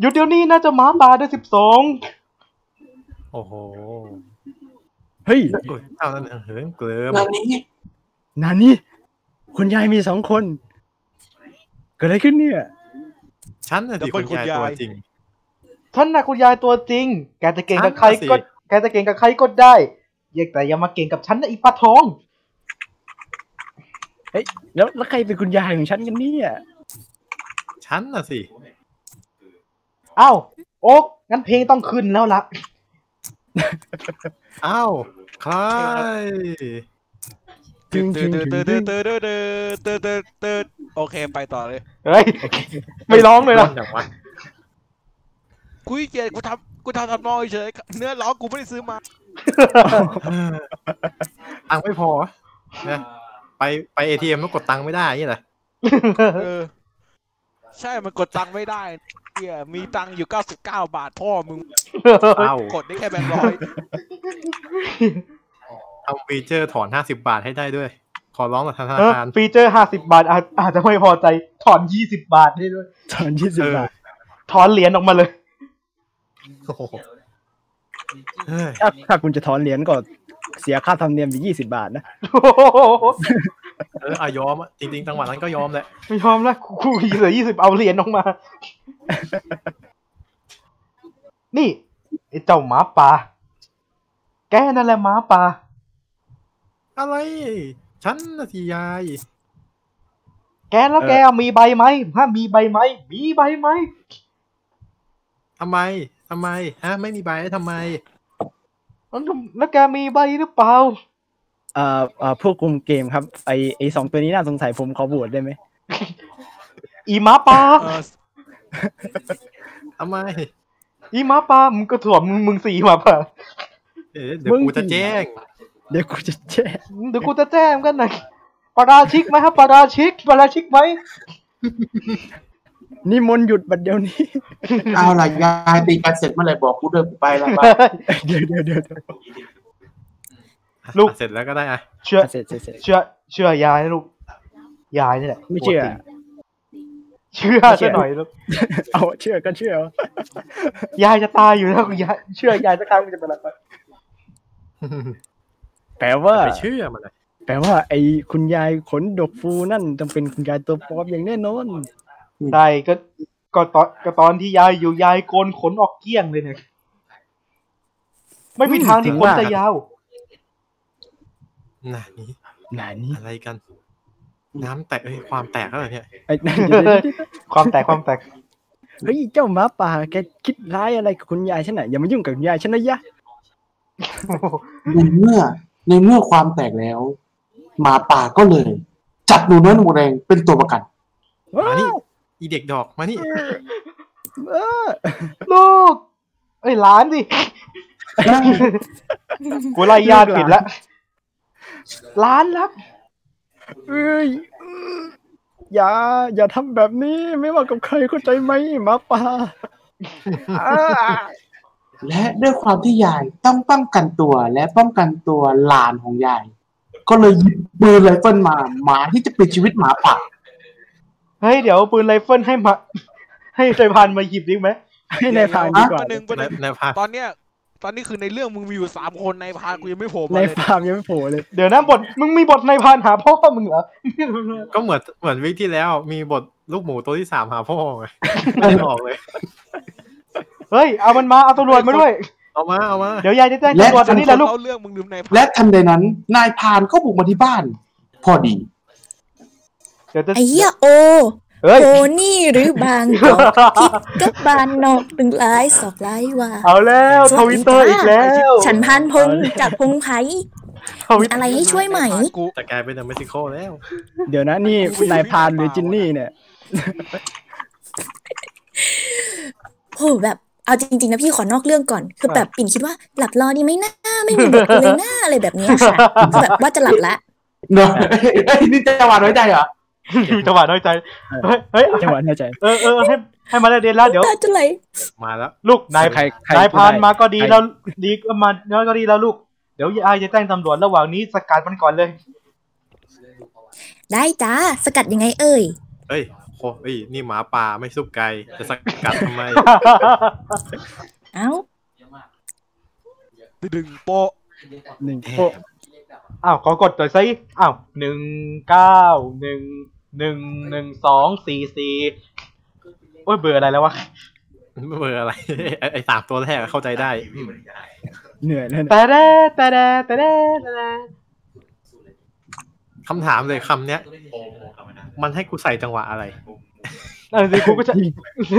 หยุดเดี๋ยวนี้น่าจะหมาป่าได้สิบสองโอ้โหเฮ้ยโอ้ยเท่านั้นเหินเกลิมงานนี้นานี่ คุณยายมีสองคน เกิดอะไรขึ้นเนี่ย ฉันน่ะสิคุณยายตัวจริงท่านน่ะคุณยายตัวจริง แกจะเก่งกับอะใครก็สิแกจะเก่งกับใครก็ได้เยกแต่อย่ามาเก่งกับฉันนะอีปลาทอง เฮ้ยแล้วแล้วใครเป็นคุณยายของฉันกันเนี่ย ฉันน่ะสิ อ้าวโอ๊กงั้นเพลงต้องขึ้นแล้วล่ะ อ้าวใครจึง ตึจึนงตึนจึตึงนตึนตึนตึนตึนตึนตึนโอเคไปต่อเลยเฮ้ย ไม่ร้องเลยล่ะอย่างวะคุยเกียกูทำกูทำทำนองเฉยเนื้อร้องกูไม่ได้ซื้อมาออตังค์ไม่พอนะไปไปเอทีเอ็มแล้วกดตังค์ไม่ได้นี่แหละเออใช่มันกดตังค์ไม่ได้เฮียมีตังค์อยู่99บาทพ่อมึงเอ้ากดได้แค่แบงค์ร้อย ทำฟีเจอร์ถอนห้าสิบาทให้ได้ด้วย ขอร้องกับธนาเออคารฟีเจอร์ห้าสิบบาทอาจอาจจะไม่พอใจถอนยี่สิบบาทให้ด้วยตอนยี่สิบเออบาท ถอนเหรียญออกมาเลยโอ้โหเฮ้ยถ้าถ้าคุณจะถอนเหรียญก็เสียค่าธรรมเนียมอยู่ยี่สิบาทนะโอ้โหเอออะยอมอะจริงๆจังหวะนั้นก็ยอมแหละไม่ยอมแล้วกูเหลือยี่สิบเอาเหรียญออกมา นี่ไอ้เจ้าหมาป่าแกนั่นแหละหมาป่า อะไร ฉันนะทียาย แกแล้วแกมีใบไหมถ้ามีใบไหมมีใบไหมทำไมทำไม ฮะ ไม่มีใบทำไมแล้วแกมีใบหรือเปล่าเอ่อเอ่อผู้คุมเกมครับ ไอไอสองตัวนี้น่าสงสัยผมขอโหวตได้ไหมอีหมาป่าเออทำไม อีหมาป่ามึงก็ถ่วมึงมึงสีหมาป่าเอ๊ะเดี๋ยวกูจะแจ้ง เดี๋ยวกูจะแจ้เดี๋ยวกูจะแจ้งกันหน่อยปาราชิกไหมครับปาราชิกปาราชิกไหมนี่มนต์หยุดบัดเดี๋ยวนี้ เอาล่ะยายตีกันเสร็จเมื่อไหร่บอกกูเดินกูไปแล้วบ้าเดี๋ยวเดี๋ยวเดี๋ยวเดี๋ยวลูกเสร็จแล้วก็ได้อะเชื่อเสร็จเสร็จเสร็จเชื่อ เชื่อยายนะลูกยายนี่แหละไม่เชื่อ เชื่อไม่เชื่ซะอหน่อยลูกเอาเชื่อก็เชื่อยายจะตายอยู่แล้วยายเชื่อยายสักครั้งมันจะเป็นอะไร แปลว่าไปเชื่อมันเลยแปลว่าไอคุณยายขนดกฟูนั่นต้องเป็นคุณยายตัวปลอมอย่างแน่นอนได้ก็ก็ตอนก็ตอนที่ยายอยู่ยายโกนขนออกเกลี้ยงเลยเนี่ย ไม่มีทางที่ขนจะยาวน่ะนี่ไหนนี่อะไรกัน น้ำแตกเอ้ยความแตกแล้วเหรอเนี่ยไอ้นั่นเดี๋ยวเดี๋ยวเดี๋ยวความแตกความแตกเฮ้ยเจ้าหมาป่าแกคิดร้ายอะไรกับคุณยายฉันน่ะอย่ามายุ่งกับคุณยายฉันนะยะในเมื่อ ในเมื่อความแตกแล้ว หมาป่าก็เลย จับหนูน้อยหนูแรงเป็นตัวประกัน มานี่อีเด็กดอกมานี่เออลูกเอ้ยหลานสิกูไล่ญาติผิดแล้วหลานรักเอ้ยอย่า อย่าทำแบบนี้ไม่ว่ากับใครเข้าใจไหมหมาป่าอ่า และด้วยความที่ยายต้องป้องกันตัวและป้องกันตัวหลานของยาย ก็เลยหยิบปืนไรเฟิลมาหมาที่จะปิดชีวิตหมาป่าเฮ้ยเดี๋ยวปืนไรเฟิลให้มาให้ใจพันมาหยิบดิไหมให้นายพรานดีกว่าประหนึ่งประหในนึ่งในพาตอนเนี้ยตอนนี้คือในเรื่องมึงมีอยู่สามคนในพานกูยังไม่โผล่มาในเลยฟาร์มยังไม่โผล่เลย เดี๋ยวนะบทมึงมีบทในพานหาพ่อมึงเหรอ ก็เหมือนเหมือนวิกที่แล้ว มีบทลูกหมูตัวที่สามหาพ่อไงไม่ได้ออกเลย เฮ้ย เอามันมา เอาตำรวจมาด้วย เอามา เอามา เดี๋ยวยายจะแจ้งตำรวจอันนี้แหละลูกเล่าเรื่องมึงลืมในพานและทันใดนั้น นายพรานก็บุกมาที่บ้าน พอดี เดี๋ยวจะไอ้เหี้ยโอเฮ้ยโอนี่หรือบางกอกทิศกับบานนอกดึงหลายสอกหลายว่า เอาแล้วทวิตเตอร์อีกแล้ว ฉันพานพงจากพงไผ่ทวิตอะไรให้ช่วยไหมกูจะกลายเป็นเม็กซิโกแล้ว เดี๋ยวนะนี่นายพรานหรือจินนี่เนี่ยโหแบบ เอาจริงๆนะพี่ขอนอกเรื่องก่อน คือแบบปิ่นคิดว่าหลับรอดีไหมนะไม่มีบทเลยนะอะไรแบบเนี้ยค่ะคือแบบว่าจะหลับละเนาะเอ้ยนี่จะหวานไว้ใจเหรอมีจังหวะน้อยใจเฮ้ยเฮ้ยจังหวะน่าใจเออเออให้ให้มาได้เรียนแล้วเดี๋ยวตาจะไหลมาแล้ว ลูกนายใครใครนายพานพูดได้มาก็ดีใครแล้วดีก็มาแล้วก็ดีแล้วลูกเดี๋ยวยายจะแจ้งตำรวจระหว่างนี้สกัดมันก่อนเลย ได้จ้าสกัดยังไงเอ่ยเอ้ยโค เอ้ยนี่หมาป่าไม่ซุปไก่จะสกัดทำไม เอ้าดึงโปะหนึ่งโป๊ะอ้าวขอกดตัวซิอ้าวหนึ่งเก้าหนึ่งหนึ่งหนึ่งสองสี่สี่โอ้ยเบื่ออะไรแล้ววะเบอร์อะไร ไอ้ไอ้สามตัวแรกอะเข้าใจได้อืมเหนื่อยแล้วเนี่ยแต่แด่แต่แด่แต่แด่แต่แด่ คำถามเลยคำเนี้ย มันให้กูใส่จังหวะอะไรเออสิกูก็จะ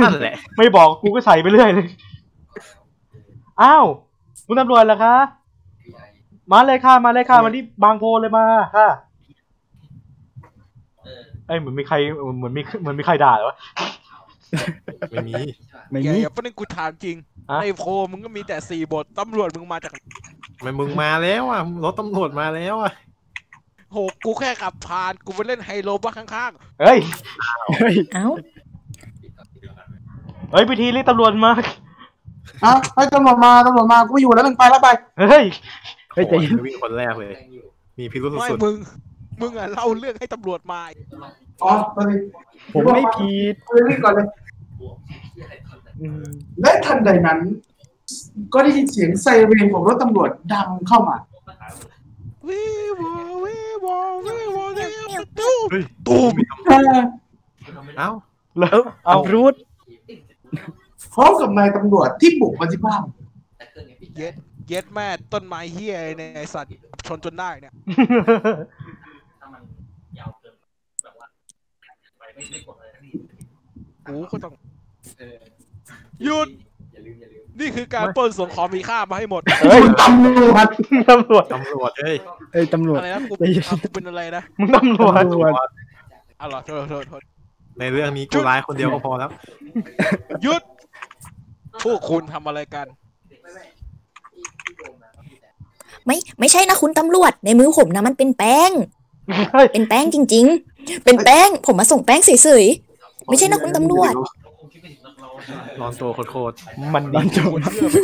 นั่นแหละ ไม่บอกกูก็ใส่ไปเรื่อยเลย อ้าวคุณตำรวจเหรอคะ มาเลยค่ะ มาเลยค่ะมาที่บางโพเลยมาค่ะเอ้ยเหมือนมีใครเหมือนมีเหมือนมีใครด่าเหรอวะไม่มีไม่แกมีอย่าประหนึ่งกูถามจริงฮะในโพลมึงก็มีแต่สี่บทตำรวจมึงมาจากไม่มึงมาแล้วอะรถตำรวจมาแล้วอะ โหกูแค่ขับผ่าน กูไปเล่นไฮโลบ้างข้างเฮ้ยเฮ้ย เอ้าเฮ้ยพิธีเรียกตำรวจมา อะให้ตำรวจมาตำรวจมากูไม่อยู่แล้วมึงไปแล้วไปเฮ้ย เฮ้ยใจโอ้เย็นวิ่งคนแรกเลย มีพิรุษๆไม่สุดมึง มึงอะเล่าเรื่องให้ตำรวจมา อ๋อไปเลยผมไม่ผิดไปเลยก่อนเลยและทันใดนั้น ก็ได้ยินเสียงไซเรนของรถตำรวจดังเข้ามา วิวอวิ วอวิวอเนี่ยตู้ตูมเออเอ้าแล้วเอารูดพร้อมกับนายตำรวจที่บุกมาที่บ้านเย็ดเย็ดแม่ต้นไม้เฮียเนี่ยไอสัตว์ชนจนได้เนี่ยกูก็ต้องหยุด นี่คือการปล้นส่งของมีค่ามาให้หมด เฮ้ยคุณตำรวจตำรวจตำรวจเฮ้ยเอ้ยตำรวจ อะไรนะกูใจเย็นอะกูเป็นอะไรนะมึงตำรวจตำรวจอ๋อเหรอโทษโทษโทษในเรื่องนี้กูร้ายคนเดียวก็พอแล้ว หยุด พวกคุณทำอะไรกัน ไม่ไม่ใช่นะคุณตำรวจ ในมือผมนะมันเป็นแป้ง เฮ้ยเป็นแป้งจริง ๆ เป็นแป้งผมมาส่งแป้งเฉยๆ ไม่ใช่นะคุณตำรวจ ร้อนตัวโคตรมันร้อนตัว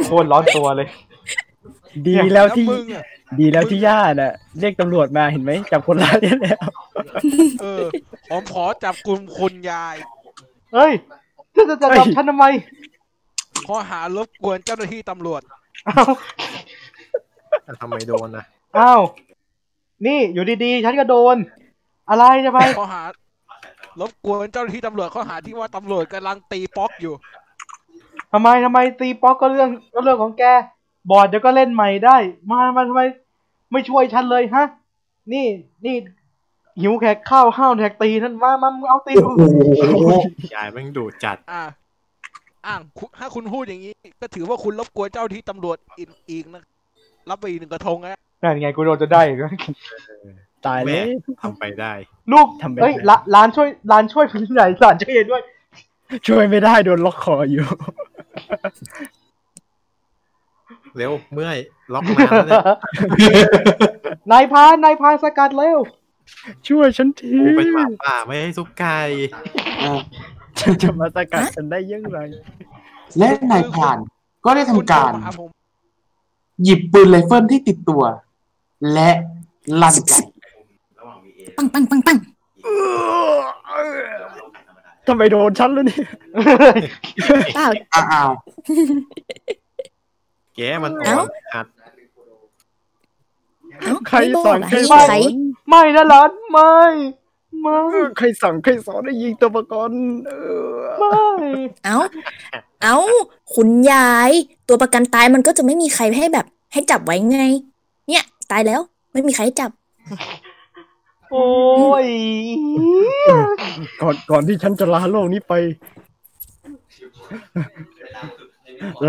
โคตรร้อนตัวเลย ดีแล้วที่ มึงอะดีแล้วที่ย่าน่ะ เรียกตำรวจมาเห็นไหมจับคนร้ายได้แล้ว เออผมขอจับกลุ่มคุณยาย เฮ้ยจะจะจะเฮ้ยจับฉันทำไมข้อหารบกวนเจ้าหน้าที่ตำรวจ อ้าวๆทำไมโดนนะอ้าวนี่อยู่ดีๆ ฉันก็โดน อะไรจะไป ข้อหา รบกวนเจ้าหน้าที่ตำรวจข้อหาที่ว่าตำรวจกำลังตีป๊อกอยู่ ทำไมทำไมตีป๊อกก็เรื่องก็เรื่องของแก บอร์ดเดี๋ยวก็เล่นใหม่ได้ มามาทำไม ไม่ช่วยฉันเลยฮะ นี่นี่หิวแขกข้าวห้าวแขกตีนั่นมามามึงเอาตีโอ้โหยายแม่งดูจัด อ่าอ่างคุณถ้าคุณพูดอย่างนี้ ก็ถือว่าคุณรบกวนเจ้าหน้าที่ตำรวจอีกอีกนะ รับไปอีกหนึ่งกระทงนะ นั่นไงกูโดนจะได้อีกแล้ว ตายเลแม่ยทำไปได้ ลูกทำไปเอ้ยได้ร้านร้านช่วยร้านช่วยพี่ใหญ่ร้านช่วยเย็นด้วย ช่วยไม่ได้โดนล็อกคออยู่ เร็วเมื่อยล็อกนานแล้วเนี่ยนายพานนายพานสกัดเร็ว ช่วยฉันทีกูเป็นหมาป่าไม่ให้ซุปไก่อะฉันจะมาสกัดฉันได้ยังไงและนายพรานก็ได้ทำคุณการโทมหผมหยิบปืนไรเฟิลที่ติดตัว และลั่นไก ปังปังปังปังทำไมโดนฉันแล้วเนี่ยเปล่าอ้าวแกมันอ่อนหัดเอ้าใครไม่บสออกนอะใครให้สอใครนไม่นะร้านไม่ไม่ใครสั่งใครสอนให้ยิงตัวประกันเออไม่เอ้าเอ้าคุณยายตัวประกันตายมันก็จะไม่มีใครให้แบบ ให้จับไว้ไง เนี่ย ตายแล้ว ไม่มีใครให้จับ โอ้ย ก่อนก่อนที่ฉันจะลาโลกนี้ไป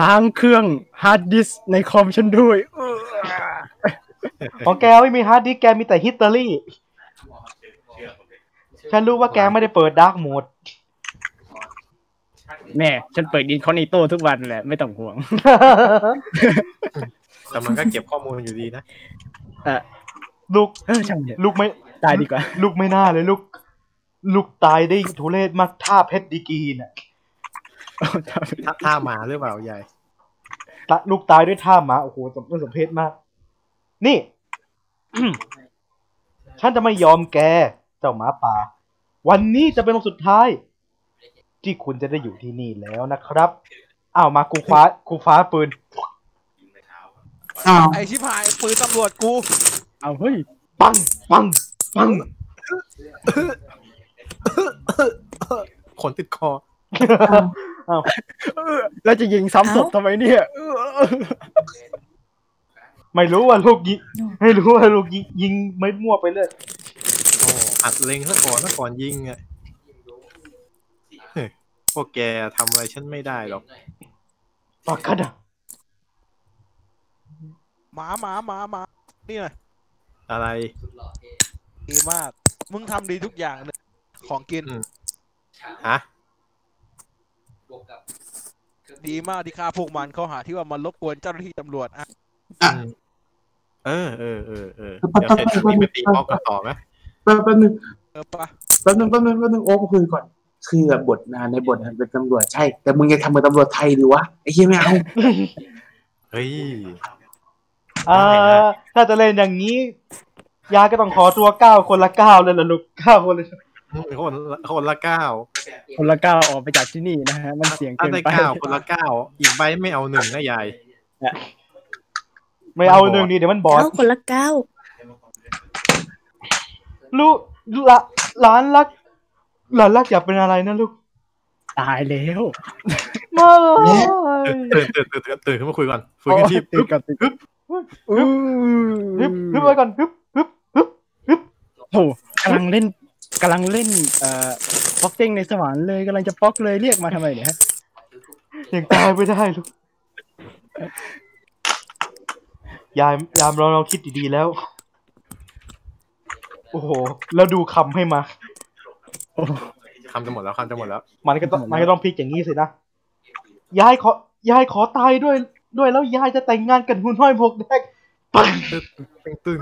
ล้างเครื่องฮาร์ดดิสก์ในคอมฉันด้วยเออของแกไม่มีฮาร์ดดิสก์แกมีแต่ history ฉันรู้ว่าแกไม่ได้เปิดดาร์กโหมดแน่ฉันเปิด incognito ทุกวันแหละ ไม่ต้องห่วง แต่มันก็เก็บข้อมูลอยู่ดีนะเออลูก เออช่างเถอะลูกไม่ ตายดีกว่า ลูกไม่น่าเลยลูก ลูกตายได้ทุเรศมากท่าเพชรดีกรีน่ะถ้าท่าหมาหรือเปล่ายายตะลูกตายด้วยท่าหมาโอ้โหสมสมเพชมาก นี่ฉันจะไม่ยอมแก เจ้าหมาป่า วันนี้จะเป็นวันสุดท้าย ที่คุณจะได้อยู่ที่นี่แล้วนะครับอ้าวมากูฟ้ากูฟ้าปืนๆอ้าวไอชิบหายปืนตำรวจกู เอาเฮ้ย ปังปัง ปังขนติดคออ้าวเออแล้วจะยิงซ้ำศพทำไมเนี่ยเออไม่รู้ว่าลูกยิงไม่รู้ว่าลูกยิงยิงไม่มั่วไปเลยโอ้อัดเล็งซะก่อนซะก่อนยิงอะเฮ้ยพวกแกทำอะไรฉันไม่ได้หรอกปากกระดาหมาหมาหมาหมานี่นะอะไร ดีมาก มึงทำดีทุกอย่างเลยของกินอืมฮะ ดีมากที่ฆ่าพวกมันเขาหาที่ว่ามันรบกวนเจ้าหน้าที่ตำรวจอะอะอืมเออเออเออเออเดี๋ยวเสร็จจากนี้ไปตีป๊อกกันต่อไหมแป๊บแป๊บนึงเออปะแป๊บนึงแป๊บนึงแป๊บนึงโอ้มาคุยก่อน คือแบบบทนะในบทนะเป็นตำรวจใช่ แต่มึงยังทำเป็นตำรวจไทยดีวะไอ้เหี้ยไม่เอาเฮ้ยอ่าถ้าจะเล่นอย่างนี้ ยายก็ต้องขอตัวเก้าคนละเก้าเลยล่ะลูกเก้าคนเลยคนละคนละเก้าคนละก้าวออกไปจากที่นี่นะฮะมันเสี่ยงถ้าเกินได้ไปเก้าคนละเก้าอีกใบไม่เอาหนึ่งนะยายไม่เอาหนึ่งดีเดี๋ยวมันบอดเก้าคนละเก้าลูกละหลานรักหลานรักอยากเป็นอะไรนะลูกตายแล้วไม่ตื่นตื่นตื่นตื่นตื่นขึ้นมาคุยก่อนคุยกันที่ตื่นก่อนตื่นก่อนอู้ฮึบฮึบไปก่อนฮึบฮึบฮึบฮึบ โอ้กำลังเล่นกำลังเล่นเอ่อป๊อกเด้งในสวรรค์เลยกำลังจะป๊อกเลยเรียกมาทำไมเนี่ยฮะยังตายไม่ได้ลูกยายยามเราเราคิดดีๆแล้ว โอ้โห แล้วดูคำให้มา โอ้คำจะหมดแล้วคำจะหมดแล้ว มันก็ต้องมันก็ต้องพลิกอย่างนี้สินะ ยายขอ ยายขอตายด้วย ด้วยแล้วยายจะแต่งงานกับหุ่นห้อยพกแดก ปังตื่น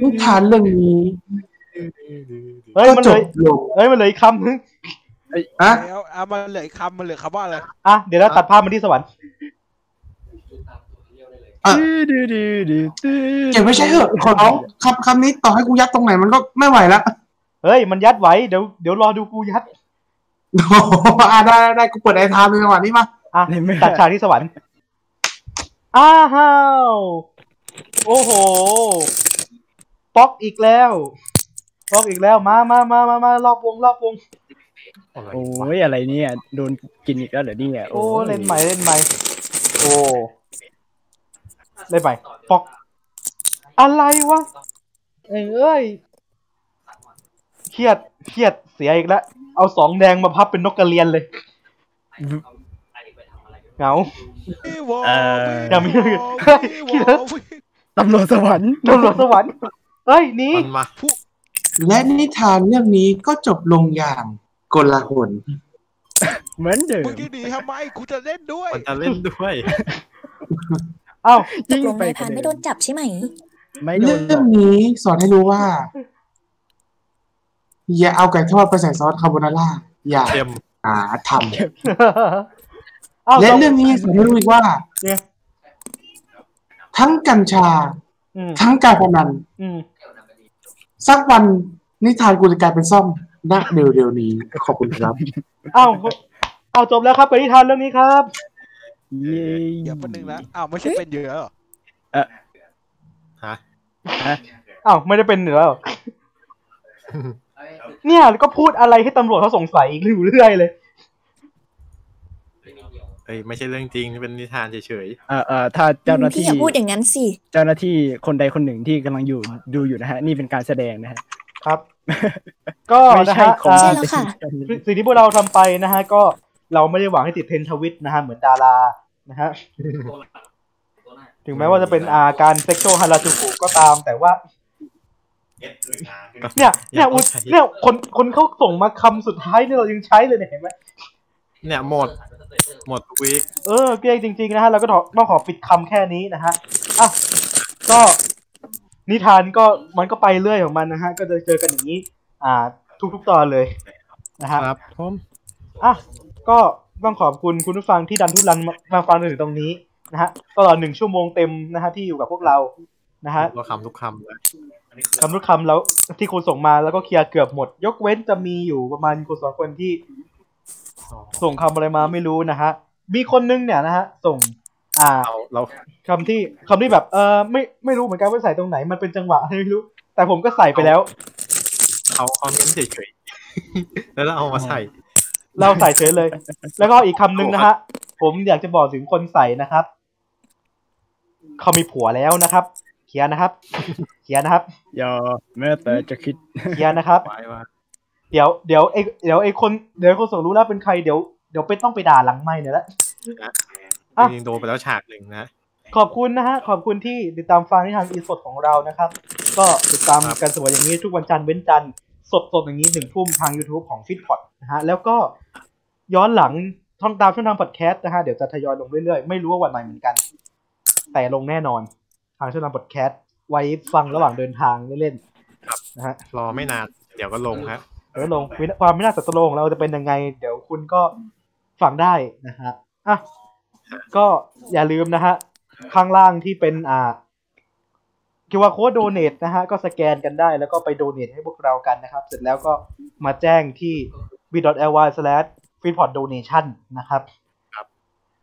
นิทานเรื่องนี้เฮ้ยก็มันจเลยลงเฮ้ยมันเลยคำนึงอะแล้วเอามาเหลืออีกคำมันเหลือคำว่าอะไรอะเดี๋ยวเราตัดภาพมาที่สวรรค์เก็บไว้ใช้เถอะขอร้องคำคำนี้ต่อให้กูยัดตรงไหนมันก็ไม่ไหวละเฮ้ยมันยัดไว้เดี๋ยวเดี๋ยวรอดูกูยัด โอ้โหอะได้ได้ได้กูเปิดไอทามในจังหวะนี้มา อะในเมื่อตัดฉากที่สวรรค์อ้าวโอ้โหป๊อกอีกแล้วป๊อกอีกแล้วมามามามามารอบวงรอบวงอะไรโอ้วะยอะไรเนี่ยโดนกินอีกแล้วเหรอเนี่ยโอ้เล่นใหม่เล่นใหม่โอ้เล่นใหม่ป๊อก อะไรวะเอ้ยเอ้ยเครียดเครียดเสียอีกแล้วเอาสองแดงมาพับเป็นนกกระเรียนเลย เหงาเอ่อยังไม่เฮ้ยคิดแล้วตำรวจสวรรค์ตำรวจสวรรค์เฮ้ยหนี่มันมาและนิทานเรื่องนี้ก็จบลงอย่างกลาหลเหมือนเดิมมึงจะหนีทำไมกูจะเล่นด้วยมันจะเล่นด้วยเอ้าตกลงนายพรานไม่โดนจับใช่ไหมไม่โดเรื่นหรอองกนี้สอนให้รู้ว่า อย่าเอาไก่ทอดไปใส่ซอสคาโบนาร่าอย่าเต็มหาทเอ้าำ และเรื่องนี้สอนให้รู้อีกว่าเนี่ยทั้งกัญชาอืมทั้งการพนันอืมสักวันนิทานกูจะกลายเป็นซ่อมณเร็วๆนี้ ขอบคุณครับเอ้าเอาจบแล้วครับกับนิทานเรื่องนี้ครับเย้เดี๋ยวแป๊บนึงนะอ้าวไม่ใช่เป็นเหยื่อเหรอฮะเอ้าไม่ได้เป็นเหนือหรอเนี่ยแล้วก็พูดอะไรให้ตำรวจเขาสงสัยอีกอยู่เรื่อยเลย เอ้ยไม่ใช่เรื่องจริงนี่เป็นนิทานเฉยเอ่อเอ่อถ้าเจ้าหน้าพี่ที่อย่าพูดอย่างนั้นสิเจ้าหน้าที่คนใดคนหนึ่งที่กำลังอยู่ดูอยู่นะฮะ นี่เป็นการแสดงนะฮะครับ ก็ไม่นะใช่ฮะของอ่าใช่แล้วค่ะสิ่งที่พวกเราทำไปนะฮะ ก็เราไม่ได้หวังให้ติดเทรนด์ทวิตนะฮะ เหมือนดารานะฮะถึงแม้ว่าจะเป็นอาการเซ็กชวลฮาราจูกุก็ตามแต่ว่าๆเนี่ยเนี่ยอาอุยใช้เนี่ยคนคนเขาส่งมาคำสุดท้ายเนี่ยเรายังใช้เลยเนี่ยเห็นไหมเนี่ยหมด หมดวีคเออเกรงจริง ๆ นะฮะเราก็ต้องขอปิดคำแค่นี้นะฮะอะก็นิทานก็มันก็ไปเรื่อยของมันนะฮะ ก็จะเจอกันอย่างนี้ อ่า ทุกๆตอนเลยนะฮะครับผมอะก็ต้องขอบคุณคุณผู้ฟังที่ดันทุรันมามาฟังจนถึงตรงนี้นะฮะตลอดหนึ่งชั่วโมงเต็มนะฮะที่อยู่กับพวกเรานะฮะเราคำทุกคำเลยคำทุกคำแล้วที่คุณส่งมาแล้วก็เคลียร์เกือบหมด ยกเว้นจะมีอยู่ประมาณคนสองคนที่ ส่งคำอะไรมาไม่รู้นะฮะ มีคนนึงเนี่ยนะฮะ ส่ง อ่าเราเราคำที่คำที่แบบ เออไม่ไม่รู้เหมือนกันว่าใส่ตรงไหน มันเป็นจังหวะอะไรไม่รู้ แต่ผมก็ใส่ไปแล้ว เขาเขาเน้นเฉยๆแล้วเราเอามาใส่ เราใส่เฉยเลย แล้วก็อีกคำหนึ่งนะฮะ ผมอยากจะบอกถึงคนใส่นะครับ เขามีผัวแล้วนะครับเคลียร์นะครับเคลียร์นะครับอย่าแม้แต่จะคิดเคลียร์นะครับไว้ว่า เดี๋ยวเดี๋ยวไอเดี๋ยวไอคนเดี๋ยวคนส่งรู้แล้วเป็นใครเดี๋ยวเดี๋ยวไปต้องไปด่าหลังไม่เนี่ยแหละอะจริงๆโดนไปแล้วฉากหนึ่งนะ ขอบคุณนะฮะ ขอบคุณที่ติดตามฟังที่ทางอีสดของเรานะครับ ก็ติดตามครับกันเสมออย่างนี้ทุกวันจันทร์เว้นจันทร์สดสดๆอย่างนี้หนึ่งทุ่มทาง YouTube ของ f i t p o t นะฮะ แล้วก็ย้อนหลังท่องตามช่องทางพอดแคสต์นะฮะ เดี๋ยวจะทยอยลงเรื่อยๆ ไม่รู้ว่าวันไหนเหมือนกัน แต่ลงแน่นอน ทางช่องทางพอดแคสต์ไว้ฟังระหว่างเดินทางเล่นๆนะฮะรอไม่นานเดี๋ยวก็ลงฮะ เออลงวินาความไม่น่าสัตว์โลของเราจะเป็นยังไง เดี๋ยวคุณก็ฟังได้นะฮะอะก็อย่าลืมนะฮะ ข้างล่างที่เป็นอ่า QR code donate นะฮะ ก็สแกนกันได้แล้วก็ไป donate ให้พวกเรากันนะครับ เสร็จแล้วก็มาแจ้งที่ bit.ly ฟีดพอร์ต donation นะครับ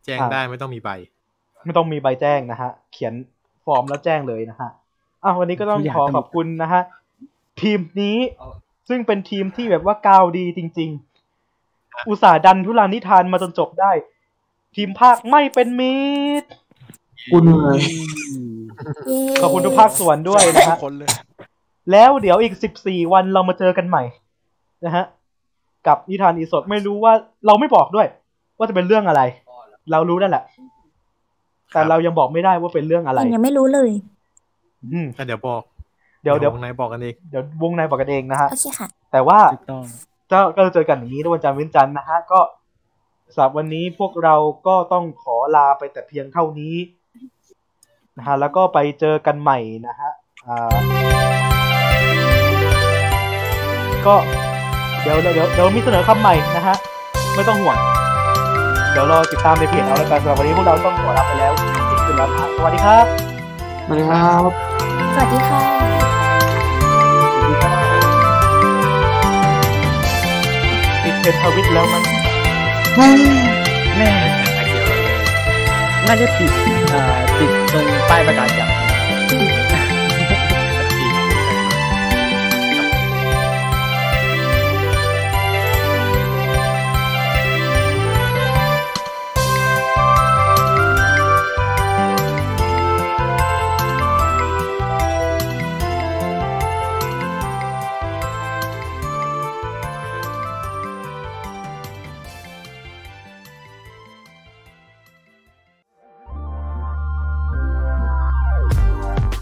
แจ้งอ่าได้ไม่ต้องมีใบ ไม่ต้องมีใบแจ้งนะฮะ เขียนฟอร์มแล้วแจ้งเลยนะฮะอะวันนี้ก็ต้องทุกอย่างขอต้องมีขอบคุณนะฮะ ทีมนี้ ซึ่งเป็นทีมที่แบบว่าก้าวดีจริง ๆ อุตส่าห์ดันทุลานิทานมาจนจบได้ ทีมภาคไม่เป็นมิตรกูเหนื่อยเย้ขอบคุณทุกภาคส่วนด้วยนะฮะคนเลย แล้วเดี๋ยวอีกสิบสี่วันเรามาเจอกันใหม่ นะฮะ กับนิทานอีสดไม่รู้ว่าเราไม่บอกด้วย ว่าจะเป็นเรื่องอะไร เรารู้นั่นแหละ แต่เรายังบอกไม่ได้ว่าเป็นเรื่องอะไร ยังไม่รู้เลย อืมก็เดี๋ยวบอก เดี๋ยวเดี๋ยววงในบอกกันเองเดี๋ยววงในบอกกันเองนะฮะโอเคค่ะ แต่ว่าถูกต้องก็ก็เจอกันอย่างนี้ทุกวันจันทร์เว้นจันทร์นะฮะก็สำหรับวันนี้พวกเราก็ต้องขอลาไปแต่เพียงเท่านี้นะฮะแล้วก็ไปเจอกันใหม่นะฮะอ่าก็เดี๋ยวเดี๋ยวเดี๋ยวเดี๋ยวมีเสนอคำใหม่นะฮะไม่ต้องห่วง เดี๋ยวรอติดตามในเพจเอาแล้วกันสำหรับวันนี้พวกเราต้องขอลาไปแล้วติดขึ้นแล้วนะฮะสวัสดีครับสวัสดีครับสวัสดีค่ะ เทรนด์ทวิตแล้วมั้งแม่น่าจะติดอ่าติดตรงป้ายประกาศจับ